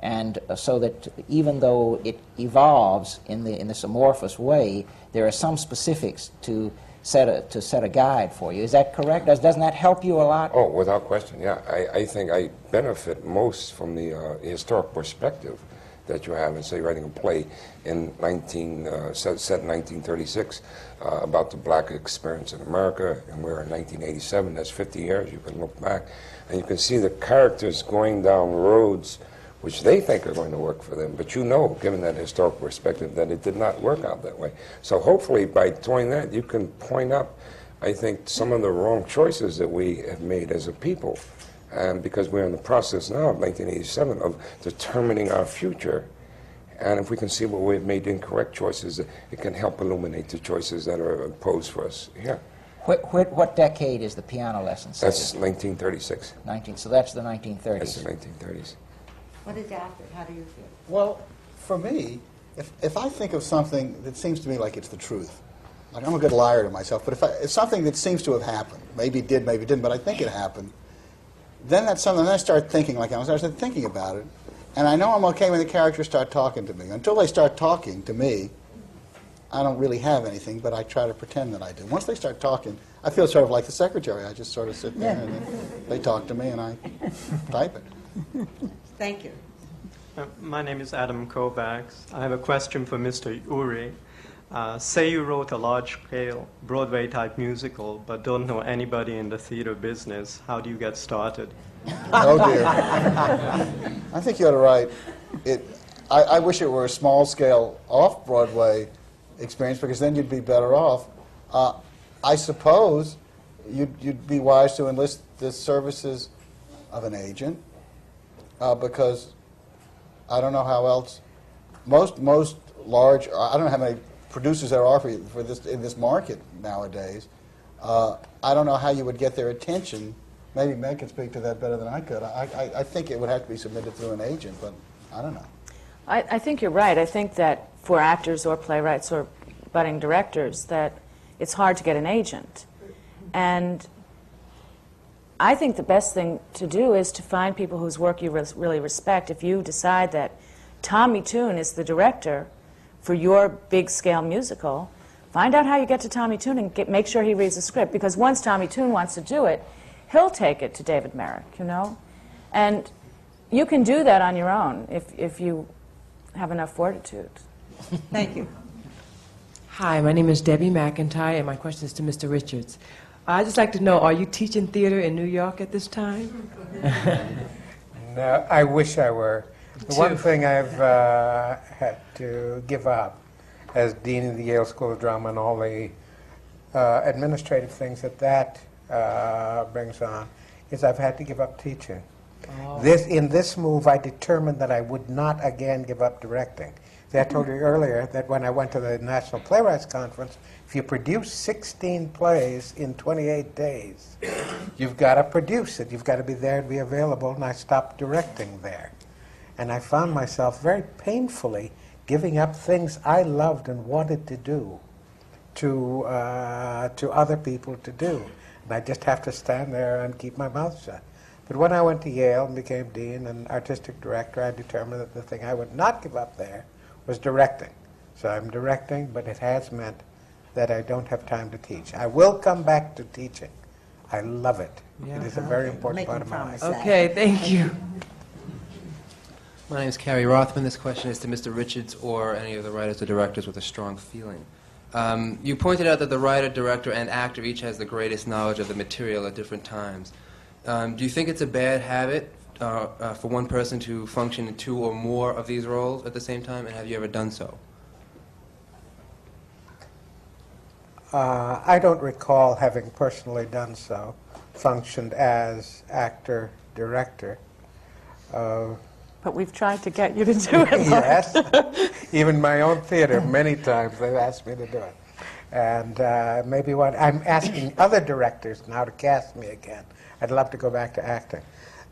[SPEAKER 4] and uh, so that even though it evolves in, the, in this amorphous way, there are some specifics to set a, to set a guide for you. Is that correct? Does, doesn't that help you a lot?
[SPEAKER 10] Oh, without question, yeah. I, I think I benefit most from the uh, historic perspective that you have, and say writing a play in 19, uh, set, set in 1936 uh, about the black experience in America, and we're in 1987, that's 50 years, you can look back, and you can see the characters going down roads which they think are going to work for them. But you know, given that historical perspective, that it did not work out that way. So hopefully, by doing that, you can point up, I think, some of the wrong choices that we have made as a people. And because we're in the process now of 1987 of determining our future. And if we can see where we've made incorrect choices, it can help illuminate the choices that are posed for us here.
[SPEAKER 4] What, what, what decade is the piano lesson set
[SPEAKER 10] That's 1936.
[SPEAKER 4] in? 19, so that's the 1930s.
[SPEAKER 10] That's the 1930s.
[SPEAKER 3] What is after? How do you feel?
[SPEAKER 9] Well, for me, if, if I think of something that seems to me like it's the truth, like I'm a good liar to myself, but if I, it's something that seems to have happened, maybe it did, maybe it didn't, but I think it happened, then that's something, then I start thinking like I was, I start thinking about it, and I know I'm okay when the characters start talking to me. Until they start talking to me, I don't really have anything, but I try to pretend that I do. Once they start talking, I feel sort of like the secretary. I just sort of sit there and then they talk to me and I type it.
[SPEAKER 3] Thank you.
[SPEAKER 18] Uh, My name is Adam Kovacs. I have a question for Mr. Uhry. Uh, say you wrote a large-scale Broadway-type musical, but don't know anybody in the theater business. How do you get started?
[SPEAKER 9] Oh dear. I think you ought to write it. I, I wish it were a small scale off Broadway experience because then you'd be better off. Uh, I suppose you'd, you'd be wise to enlist the services of an agent uh, because I don't know how else. Most most large. I don't how many producers there are for, for this in this market nowadays. Uh, I don't know how you would get their attention. Maybe Meg can speak to that better than I could. I, I, I think it would have to be submitted through an agent, but I don't know.
[SPEAKER 6] I, I think you're right. I think that for actors or playwrights or budding directors, that it's hard to get an agent. And I think the best thing to do is to find people whose work you res- really respect. If you decide that Tommy Tune is the director for your big scale musical, find out how you get to Tommy Tune and get, make sure he reads the script. Because once Tommy Tune wants to do it, he'll take it to David Merrick, you know? And you can do that on your own if, if you have enough fortitude.
[SPEAKER 3] Thank you.
[SPEAKER 19] Hi, my name is Debbie McIntyre, and my question is to Mr. Richards. I'd just like to know, are you teaching theater in New York at this time?
[SPEAKER 11] No, I wish I were. The one thing I've uh, had to give up as dean of the Yale School of Drama and all the uh, administrative things that that uh, brings on is I've had to give up teaching.
[SPEAKER 19] Oh.
[SPEAKER 11] This in this move, I determined that I would not again give up directing. See, I told you earlier that when I went to the National Playwrights Conference, if you produce 16 plays in 28 days, you've got to produce it. You've got to be there and be available. And I stopped directing there, and I found myself very painfully giving up things I loved and wanted to do to uh, to other people to do. And I just have to stand there and keep my mouth shut. But when I went to Yale and became dean and artistic director, I determined that the thing I would not give up there was directing. So I'm directing, but it has meant that I don't have time to teach. I will come back to teaching. I love it.
[SPEAKER 19] Yeah.
[SPEAKER 11] It is a very important
[SPEAKER 19] Make
[SPEAKER 11] part of my
[SPEAKER 19] promise
[SPEAKER 11] life.
[SPEAKER 19] that. Okay, thank you.
[SPEAKER 20] My name is Carrie Rothman. This question is to Mr. Richards or any of the writers or directors with a strong feeling. Um, you pointed out that the writer, director, and actor each has the greatest knowledge of the material at different times. Um, do you think it's a bad habit uh, uh, for one person to function in two or more of these roles at the same time, and have you ever done so?
[SPEAKER 11] Uh, I don't recall having personally done so, functioned as actor, director.
[SPEAKER 6] But we've tried to get you to do it.
[SPEAKER 11] Yes. Even my own theater, many times they've asked me to do it. And uh, maybe one, I'm asking other directors now to cast me again. I'd love to go back to acting.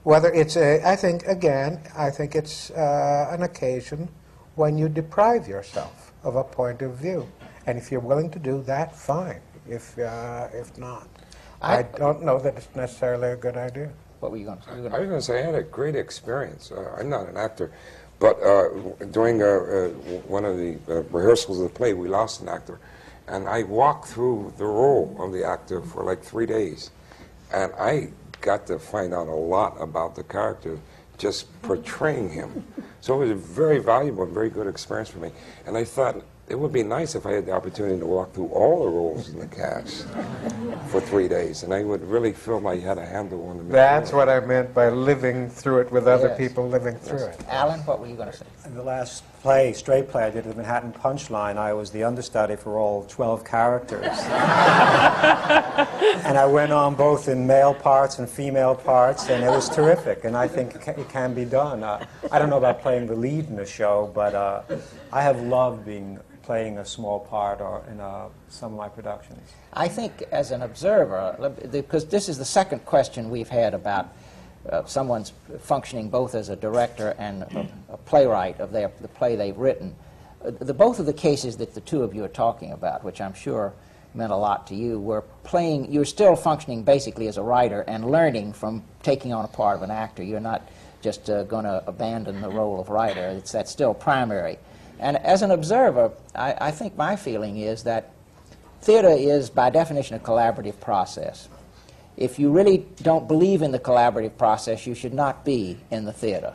[SPEAKER 11] Whether it's a, I think, again, I think it's uh, an occasion when you deprive yourself of a point of view. And if you're willing to do that, fine. If, uh, if not, I,
[SPEAKER 10] I-
[SPEAKER 11] don't know that it's necessarily a good idea.
[SPEAKER 4] What were you going to say?
[SPEAKER 10] I was going to say I had a great experience. Uh, I'm not an actor, but uh, during uh, uh, one of the uh, rehearsals of the play, we lost an actor, and I walked through the role of the actor for like three days, and I got to find out a lot about the character just portraying him. So it was a very valuable and very good experience for me. And I thought it would be nice if I had the opportunity to walk through all the roles in the cast for three days, and I would really feel like I had a handle on the.
[SPEAKER 11] That's what I meant by living through it with other
[SPEAKER 4] Yes.
[SPEAKER 11] people living through it.
[SPEAKER 4] Alan, what were you going to say?
[SPEAKER 7] In the last play, straight play I did, the Manhattan Punchline, I was the understudy for all 12 characters. and I went on both in male parts and female parts, and it was terrific. And I think it it can be done. Uh, I don't know about playing the lead in a show, but uh, I have loved being playing a small part or in uh, some of my productions.
[SPEAKER 4] I think as an observer, because this is the second question we've had about uh, someone's functioning both as a director and a, a playwright of their, the play they've written. The, both of the cases that the two of you are talking about, which I'm sure meant a lot to you, were playing, you're still functioning basically as a writer and learning from taking on a part of an actor. You're not just uh, going to abandon the role of writer. It's, that's still primary. And as an observer, I, I think my feeling is that theater is, by definition, a collaborative process. If you really don't believe in the collaborative process, you should not be in the theater.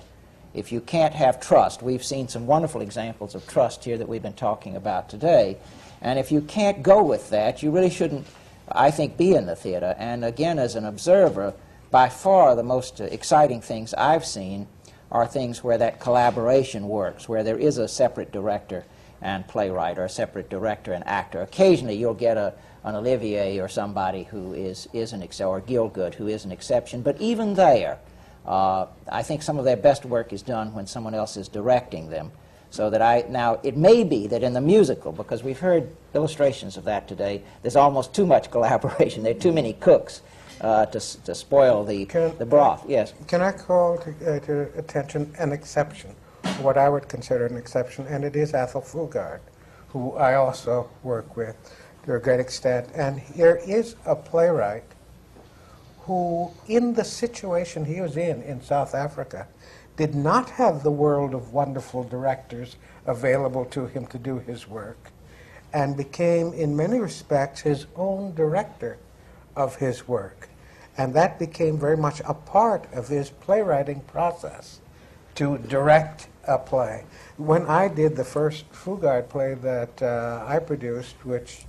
[SPEAKER 4] If you can't have trust, we've seen some wonderful examples of trust here that we've been talking about today. And if you can't go with that, you really shouldn't, I think, be in the theater. And again, as an observer, by far the most exciting things I've seen are things where that collaboration works, where there is a separate director and playwright, or a separate director and actor. Occasionally, you'll get a, an Olivier or somebody who is, is an ex- or Gielgud who is an exception. But even there, uh, I think some of their best work is done when someone else is directing them. So that I now it may be that in the musical, because we've heard illustrations of that today, there's almost too much collaboration. There are too many cooks uh, to, to spoil the, the broth. Yes.
[SPEAKER 11] Can I call to, uh, to attention an exception, what I would consider an exception, and it is Athol Fugard, who I also work with to a great extent. And here is a playwright who, in the situation he was in in South Africa, did not have the world of wonderful directors available to him to do his work, and became, in many respects, his own director of his work. And that became very much a part of his playwriting process to direct a play. When I did the first Fugard play that uh, I produced, which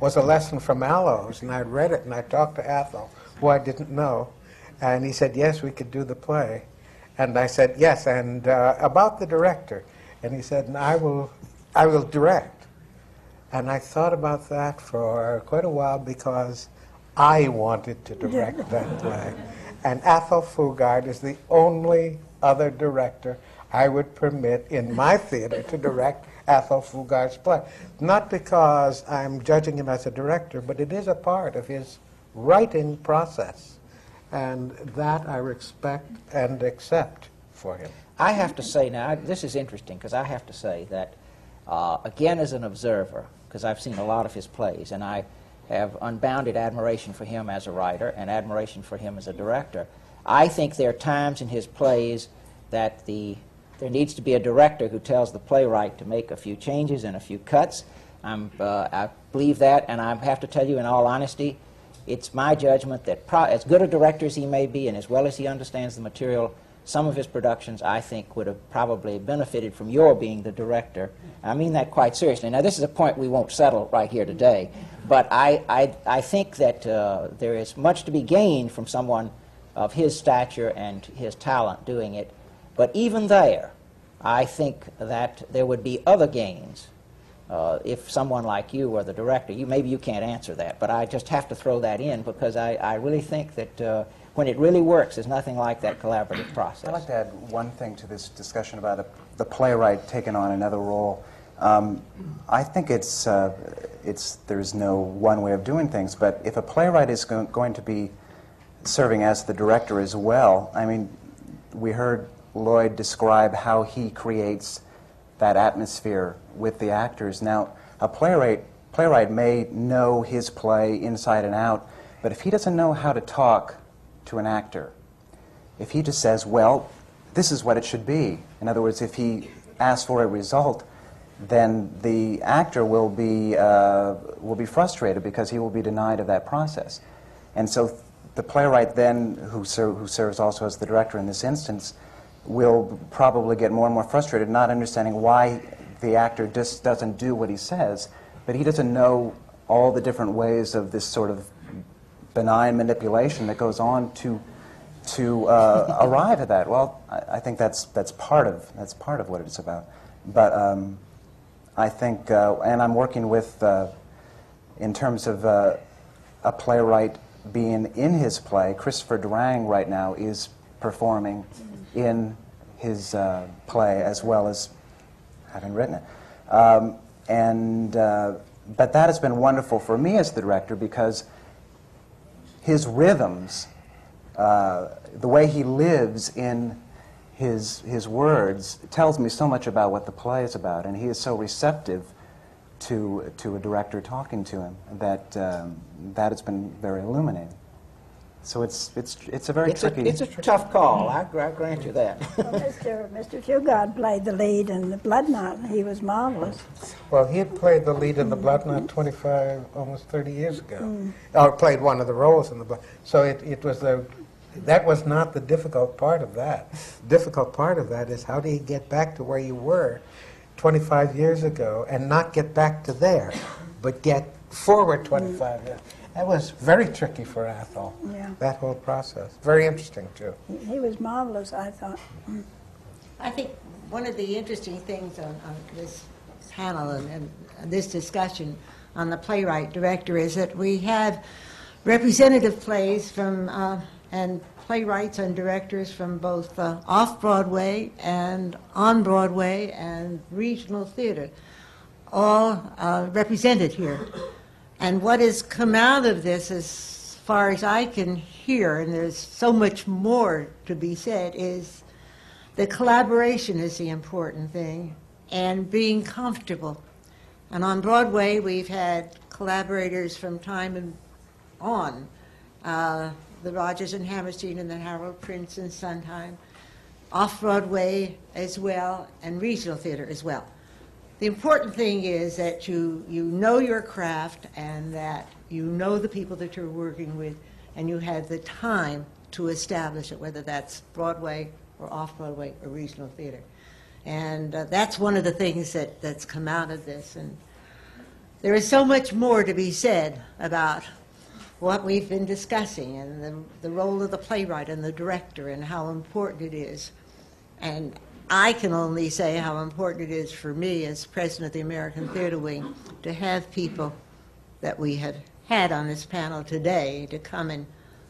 [SPEAKER 11] was a lesson from Aloes, and I read it and I talked to Athol, who I didn't know, and he said, Yes, we could do the play. And I said, Yes, and uh, about the director. And he said, "And I will, I will direct. And I thought about that for quite a while because I wanted to direct that play. And Athol Fugard is the only other director I would permit in my theater to direct Athol Fugard's play. Not because I'm judging him as a director, but it is a part of his writing process. And that I respect and accept for him.
[SPEAKER 4] I have to say now, this is interesting because I have to say that, uh, again, as an observer, because I've seen a lot of his plays, and I have unbounded admiration for him as a writer and admiration for him as a director. I think there are times in his plays that the there needs to be a director who tells the playwright to make a few changes and a few cuts. I'm, uh, I believe that, and I have to tell you, in all honesty, it's my judgment that pro- as good a director as he may be and as well as he understands the material, some of his productions I think would have probably benefited from your being the director. I mean that quite seriously. Now, this is a point we won't settle right here today, but I, I, I think that uh, there is much to be gained from someone of his stature and his talent doing it. But even there, I think that there would be other gains uh, if someone like you were the director, you maybe you can't answer that, but I just have to throw that in because I, I really think that uh, when it really works, there's nothing like that collaborative process.
[SPEAKER 8] I'd like to add one thing to this discussion about a, the playwright taking on another role. Um, I think it's, uh, it's, there's no one way of doing things, but if a playwright is go- going to be serving as the director as well, I mean, we heard Lloyd describe how he creates that atmosphere with the actors. Now, a playwright, playwright may know his play inside and out, but if he doesn't know how to talk to an actor, if he just says, well, this is what it should be, in other words, if he asks for a result, then the actor will be, uh, will be frustrated because he will be denied of that process. And so the playwright then, who, ser- who serves also as the director in this instance, will probably get more and more frustrated, not understanding why the actor just doesn't do what he says, but he doesn't know all the different ways of this sort of benign manipulation that goes on to to uh, arrive at that. Well, I, I think that's that's part of that's part of what it's about. But um, I think, uh, and I'm working with, uh, in terms of uh, a playwright being in his play. Christopher Durang right now is performing in his uh, play as well as having written it. Um, and uh, but that has been wonderful for me as the director because his rhythms, uh, the way he lives in his, his words, tells me so much about what the play is about. And he is so receptive to, to a director talking to him that um, that has been very illuminating. So it's, it's, it's a very
[SPEAKER 4] It's a, it's a tough call. I, I grant you that.
[SPEAKER 5] Mr. Mr. Fugard played the lead in The Blood Knot, and he was marvelous.
[SPEAKER 11] Well, he had played the lead in The Blood Knot 25, almost 30 years ago.
[SPEAKER 5] Mm.
[SPEAKER 11] Or played one of the roles in The Blood. So it, it was the, that was not the difficult part of that. difficult part of that is how do you get back to where you were 25 years ago and not get back to there, but get forward 25 years. That was very tricky for Athol,
[SPEAKER 5] Yeah.
[SPEAKER 11] that whole process. Very interesting, too.
[SPEAKER 5] He was marvelous, I thought. Mm.
[SPEAKER 3] I think one of the interesting things on, on this panel and, and this discussion on the playwright director is that we have representative plays from uh, and playwrights and directors from both uh, off Broadway and on Broadway and regional theater, all uh, represented here. And what has come out of this, as far as I can hear, and there's so much more to be said, is the collaboration is the important thing and being comfortable. And on Broadway, we've had collaborators from time and on uh, the Rodgers and Hammerstein and the Harold Prince and Sondheim, off Broadway as well, and regional theater as well. The important thing is that you, you know your craft and that you know the people that you're working with and you have the time to establish it, whether that's Broadway or off Broadway or regional theater. And uh, that's one of the things that, that's come out of this. And there is so much more to be said about what we've been discussing and the, the role of the playwright and the director and how important it is. And I can only say how important it is for me as president of the American Theater Wing to have people that we have had on this panel today to come and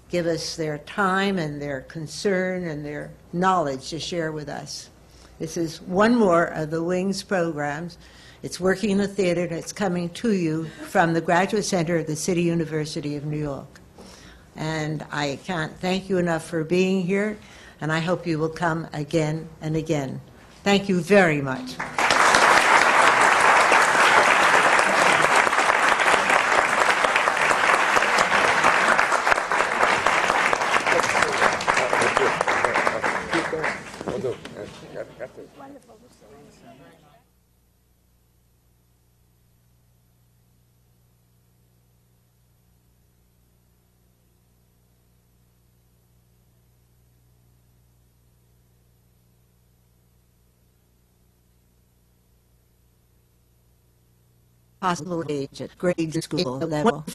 [SPEAKER 3] give us their time and their concern and their knowledge to share with us. This is one more of the Wings programs. It's working in the theater and it's coming to you from the Graduate Center of the City University of New York. And I can't thank you enough for being here, and I hope you will come again and again. Thank you very much. Possible age at grade school level.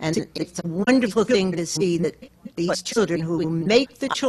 [SPEAKER 3] And it's a wonderful thing to see that these children who make the choice